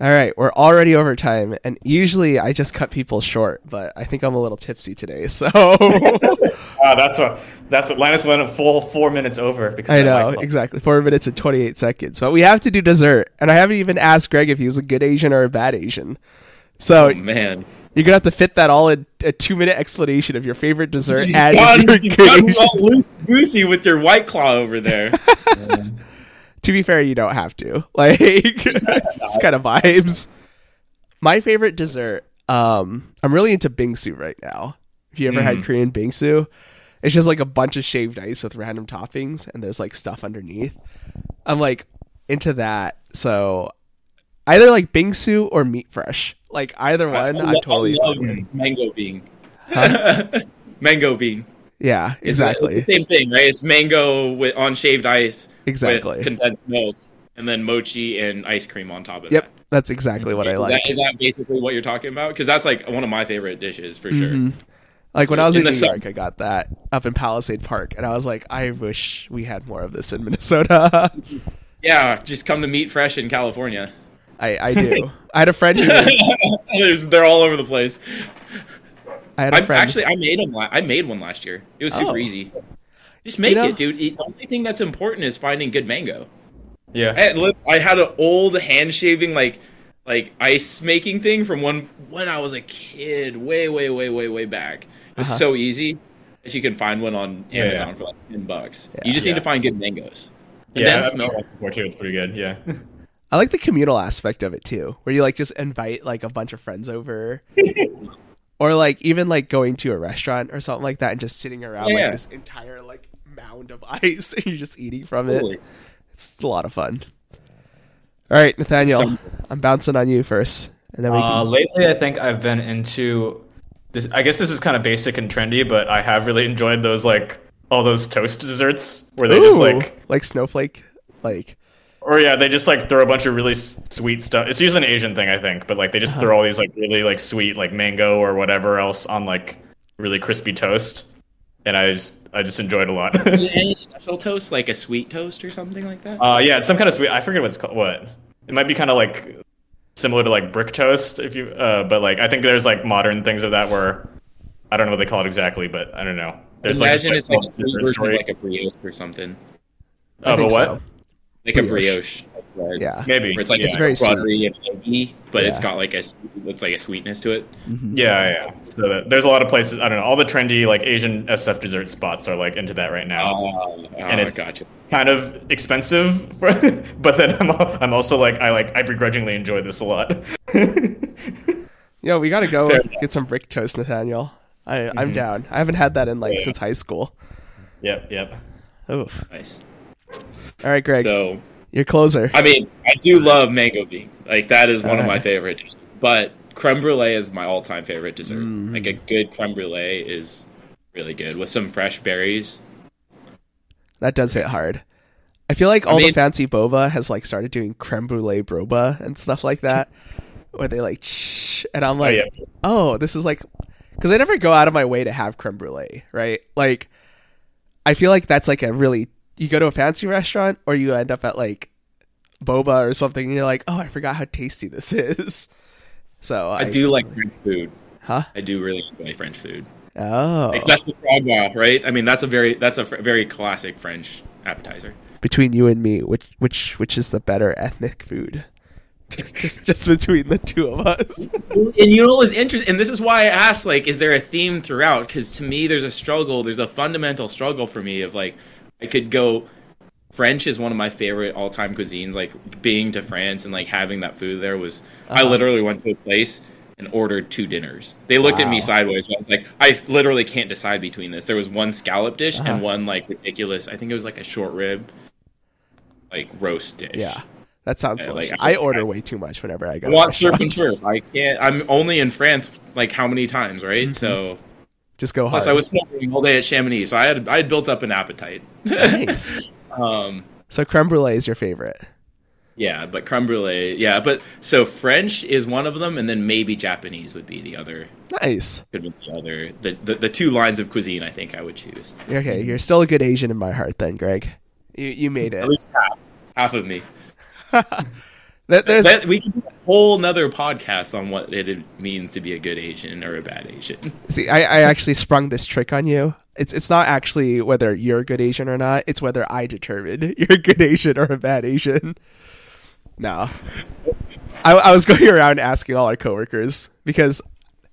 All right, we're already over time, and usually I just cut people short, but I think I'm a little tipsy today, so. uh, that's what that's what Linus went a full four minutes over because I know exactly four minutes and 28 seconds. But we have to do dessert, and I haven't even asked Greg if he was a good Asian or a bad Asian. So oh, man, You're gonna have to fit that all in a two minute explanation of your favorite dessert You and got, your you good got Asian- all loose goosey with your white claw over there. To be fair, you don't have to. Like, it's kind of vibes. My favorite dessert. Um, I'm really into bingsu right now. Have you ever had Mm. Korean bingsu? It's just like a bunch of shaved ice with random toppings, and there's like stuff underneath. I'm like into that. So either like bingsu or Meet Fresh. Like either one, I I'm totally. I love mango bean. Huh? mango bean. Yeah, exactly. It's the same thing, right? It's mango with on shaved ice Exactly. with condensed milk, and then mochi and ice cream on top of it. Yep, that. that's exactly what I like. That, is that basically what you're talking about? Because that's like one of my favorite dishes for sure. Mhm. Like when I was in, In the New. York, I got that up in Palisade Park, and I was like, I wish we had more of this in Minnesota. Yeah, just come to Meet Fresh in California. I, I do. I had a friend who they're all over the place. I had a I friend. actually I made them. La- I made one last year. It was super Oh. easy. Just make know- it, dude. The only thing that's important is finding good mango. Yeah. I had, I had an old hand shaving like like ice making thing from when when I was a kid, way way way way way back. It was Uh-huh. so easy that you can find one on Amazon yeah. for like ten bucks. Yeah. you just Yeah. need to find good mangoes. And yeah, then that's smell. before too. It's pretty good. Yeah. I like the communal aspect of it too, where you like just invite like a bunch of friends over, or like even like going to a restaurant or something like that, and just sitting around Yeah, like yeah. this entire like mound of ice, and you're just eating from it. Totally. It's a lot of fun. All right, Nathaniel, Some- I'm bouncing on you first, and then we Uh, can. lately, I think I've been into this. I guess this is kind of basic and trendy, but I have really enjoyed those like all those toast desserts where they just like, like snowflake, like or yeah, they just like throw a bunch of really s- sweet stuff. It's usually an Asian thing, I think, but like they just throw all these like really like sweet like mango or whatever else on like really crispy toast, and I just I just enjoyed it a lot. Is it any special toast, like a sweet toast or something like that? Uh, yeah, it's some kind of sweet. I forget what it's called. What it might be kind of like similar to like brick toast, if you. Uh, but like I think there's like modern things of that where I don't know what they call it exactly, but I don't know. There's Imagine like it's like a different version of like a brioche or something, I of a think what? so. Like a Brioche. brioche. bread. Yeah, Maybe. Where it's like yeah. It's very sweet. buttery and eggy, but it's Yeah. got like a it's like a sweetness to it. Mm-hmm. Yeah, yeah. So that, there's a lot of places. I don't know. All the trendy like Asian SF dessert spots are like into that right now. Oh, oh And it's- gotcha. Kind of expensive, for, but then I'm, I'm also like I like I begrudgingly enjoy this a lot. Yeah, we gotta go Fair get some brick toast, Nathaniel. I, I'm Mhm. down. I haven't had that in like Yeah. since high school. yep, yep. Oof. Nice. All right, Greg, So your closer. I mean, I do love mango bean. Like that is one of my favorite dishes. But creme brulee is my all-time favorite dessert. Mm. Like a good creme brulee is really good with some fresh berries. That does hit hard. I feel like I all the fancy boba has like started doing creme brulee boba and stuff like that, where they like, shh, and I'm like, yeah. oh, this is like, because I never go out of my way to have creme brulee, right? Like, I feel like that's like a really you go to a fancy restaurant or you end up at like boba or something, and you're like, oh, I forgot how tasty this is. So I, do like French food. huh? I do really enjoy French food. Oh, Like that's the croque right? I mean, that's a very that's a fr- very classic French appetizer. between you and me, which which which is the better ethnic food? just just between the two of us. and you know what was interesting and this is why i asked like is there a theme throughout because to me there's a struggle there's a fundamental struggle for me of like i could go french is one of my favorite all-time cuisines like being to france and like having that food there was i Uh-huh. literally went to a place and ordered two dinners they looked at me sideways i was like i literally can't decide between this there was one scallop dish Uh-huh. and one like ridiculous i think it was like a short rib like roast dish Yeah, that sounds Yeah, like, I I- order way too much whenever I go. I want surf and turf. I can't. I'm only in France like how many times, right? Mhm. So Just go hard. plus I was snowboarding all day at Chamonix, so I had I had built up an appetite. nice. um, So creme brulee is your favorite. yeah, but creme brulee, yeah, but so French is one of them, and then maybe Japanese would be the other. Nice. Could be the other. The, the the two lines of cuisine I think I would choose. Okay, you're still a good Asian in my heart, then, Greg. You you made it. At least half, half of me. That- There's That- we can do a whole nother podcast on what it means to be a good Asian or a bad Asian. see, I, I actually sprung this trick on you. It's it's not actually whether you're a good Asian or not. It's whether I determine you're a good Asian or a bad Asian. No, I, I was going around asking all our coworkers because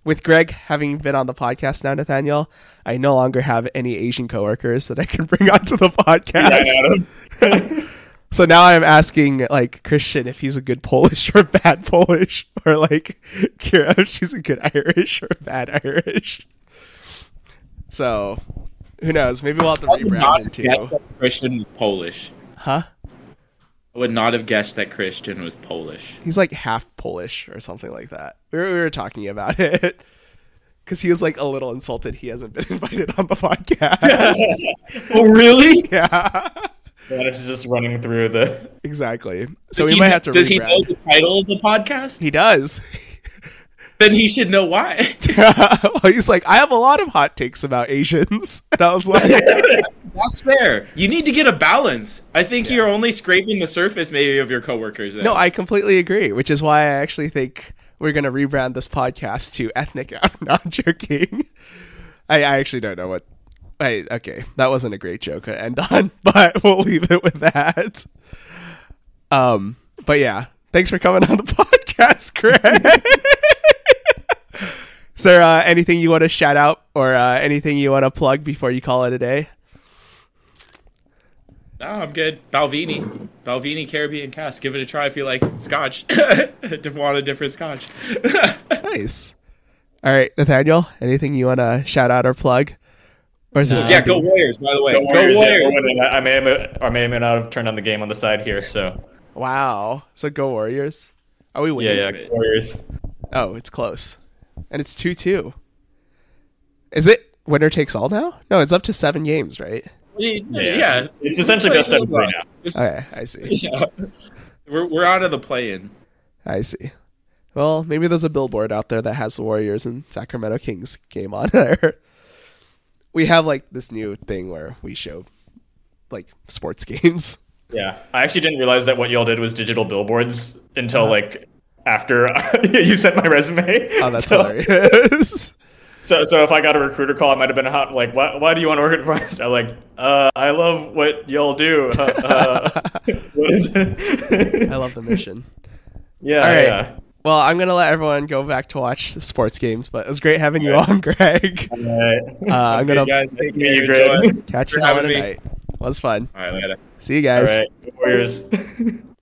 with Greg having been on the podcast now, Nathaniel, I no longer have any Asian coworkers that I can bring onto the podcast. Yeah, so now I'm asking like Christian if he's a good Polish or bad Polish, or like Kira if she's a good Irish or bad Irish. So who knows? Maybe we'll have to rebrand it too. Christian was Polish. Huh? I would not have guessed that Christian was Polish. He's like half Polish or something like that. We were, we were talking about it because he was like a little insulted he hasn't been invited on the podcast. oh, really? Yeah. It's just running through the exactly. So does we he, might have to. Does rebrand. he know the title of the podcast? He does. then he should know why. well, he's like, I have a lot of hot takes about Asians, and I was like, That's fair. You need to get a balance. I think yeah. you're only scraping the surface, maybe, of your coworkers. Then. No, I completely agree. Which is why I actually think we're gonna rebrand this podcast to Ethnic. I'm not joking. I, I actually don't know what. I okay, that wasn't a great joke to end on, but we'll leave it with that. Um, but yeah, thanks for coming on the podcast, Craig. Sir, uh, anything you want to shout out or uh, anything you want to plug before you call it a day? No, I'm good. Balvenie, Balvenie Caribbean Cask. Give it a try if you like Scotch. want a different Scotch. nice. All right, Nathaniel. Anything you want to shout out or plug? Or is this yeah, go Warriors! By the way, go Warriors! Go Warriors. I may, have, I may, or may not have turned on the game on the side here. So wow. So go Warriors. Are we winning? Yeah, yeah, Warriors. Oh, it's close and it's two two. Is it winner takes all now? No, it's up to seven games, right? Yeah, yeah. it's essentially best of three now. Okay, I see. Yeah. We're we're out of the play-in. I see. Well, maybe there's a billboard out there that has the Warriors and Sacramento Kings game on there. We have like this new thing where we show like sports games. Yeah, I actually didn't realize that what y'all did was digital billboards until uh-huh. like after you sent my resume. Oh, that's so, hilarious. So, so if I got a recruiter call, I might have been hot, like, why, why do you want to work at Price? I'm like, uh, I love what y'all do. Uh, uh, what is it? I love the mission. Yeah. All right. Yeah. Well, I'm gonna let everyone go back to watch the sports games, but it was great having you on, Greg. All right. Uh, I'm gonna guys. Thank you, Greg. Catch you all tonight. It was fun. All right, later. See you guys. All right. Warriors.